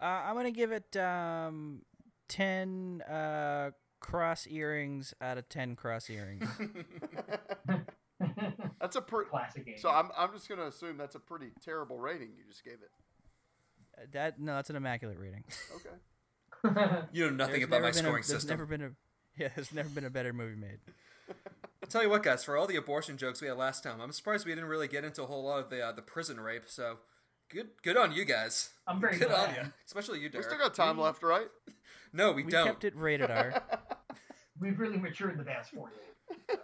Uh, I'm gonna give it um, ten uh, cross earrings out of ten cross earrings. That's a pretty. Classic game. So I'm, I'm just gonna assume that's a pretty terrible rating you just gave it. Uh, that no, that's an immaculate rating. Okay. You know nothing There's about my never been a- scoring there's system. Never been a yeah, there's never been a better movie made. I'll tell you what, guys. For all the abortion jokes we had last time, I'm surprised we didn't really get into a whole lot of the uh, the prison rape. So, good good on you guys. I'm very Good on you, especially you, Derek. We still got time left, right? no, we, We don't. We kept it rated R. We've really matured the past four years. So, it's pretty-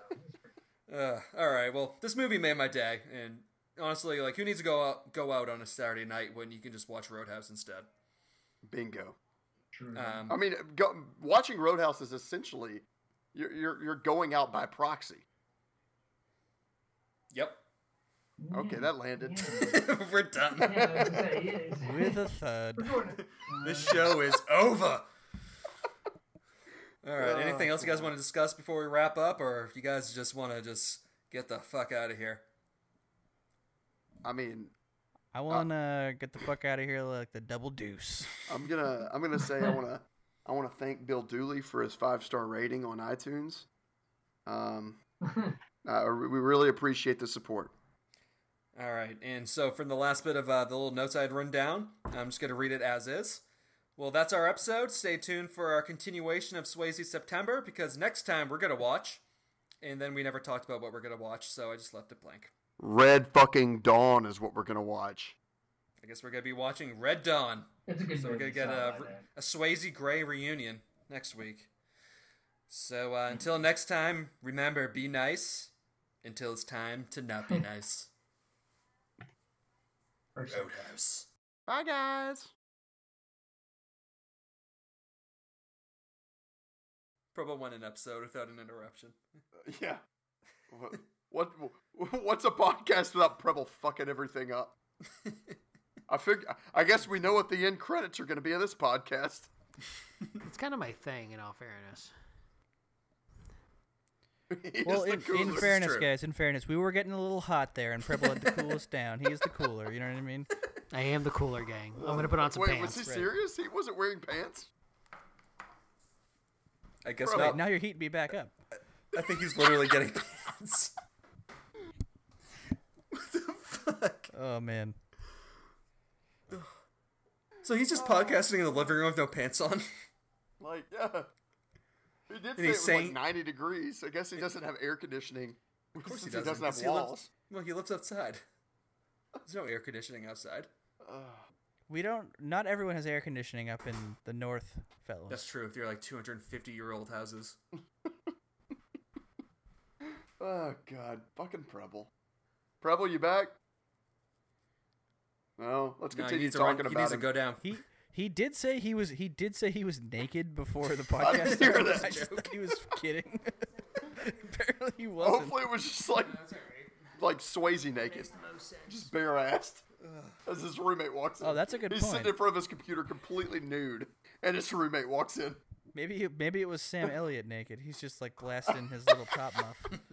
Uh, all right. Well, this movie made my day, and honestly, like, who needs to go out go out on a Saturday night when you can just watch Roadhouse instead? Bingo. True. Um, I mean, go, watching Roadhouse is essentially you're, you're you're going out by proxy. yep, Okay, that landed. Yeah. we're done. Yeah, I was say, yeah, With a thud. We're doing it. This show is over. All right. Oh, Anything else you guys want to discuss before we wrap up, or if you guys just want to just get the fuck out of here? I mean, I wanna get the fuck out of here like the double deuce. I'm gonna I'm gonna say I wanna I wanna thank Bill Dooley for his five star rating on iTunes. Um, uh, we really appreciate the support. All right, and so from the last bit of uh, the little notes I had run down, I'm just going to read it as is. Well, that's our episode. Stay tuned for our continuation of Swayze September because next time we're going to watch, and then we never talked about what we're going to watch, so I just left it blank. Red fucking Dawn is what we're gonna watch. I guess we're going to be watching Red Dawn. It's a good So we're going to get so I a, like that. a Swayze Grey reunion next week. So uh, until next time, remember be nice until it's time to not be nice. Or something. Roadhouse. Bye, guys. Probably one an episode without an interruption. Uh, yeah. What, what what's a podcast without Preble fucking everything up? I fig- I guess we know what the end credits are going to be of this podcast. It's kind of my thing, in all fairness. Well, in, in fairness, true. guys, in fairness, we were getting a little hot there, and Preble had to cool us down. He is the cooler. You know what I mean? I am the cooler gang. I'm gonna put on some Wait, pants. was he Right. serious? He wasn't wearing pants. I guess Bro. not. Wait, now you're heating me back up. I think he's literally getting pants. what the fuck? Oh man. So he's just podcasting in the living room with no pants on. Like, yeah. He did say it he's was saying- like 90 degrees. I guess he doesn't have air conditioning. Of course he he doesn't, He doesn't have 'cause he lives- walls. Well, he lives outside. There's no air conditioning outside. We don't. Not everyone has air conditioning up in the north, fellas. That's true. If you're like 250 year old houses. Oh god, fucking Preble. Preble, you back? No, let's No, he continue needs to run- talking He about needs to go down. He he did say he was he did say he was naked before the didn't podcast. hear started. that I just joke. thought he was kidding. Apparently he wasn't. Hopefully, it was just like like Swayze naked, just bare assed. As his roommate walks in. Oh, that's a good point. He's point. sitting in front of his computer completely nude, and his roommate walks in. Maybe maybe it was Sam Elliott naked. He's just like blasting his little top muff.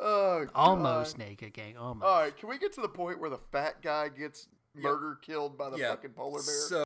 Oh, Almost naked, gang. Almost. All right, can we get to the point where the fat guy gets murder killed by the yeah. fucking polar bear? So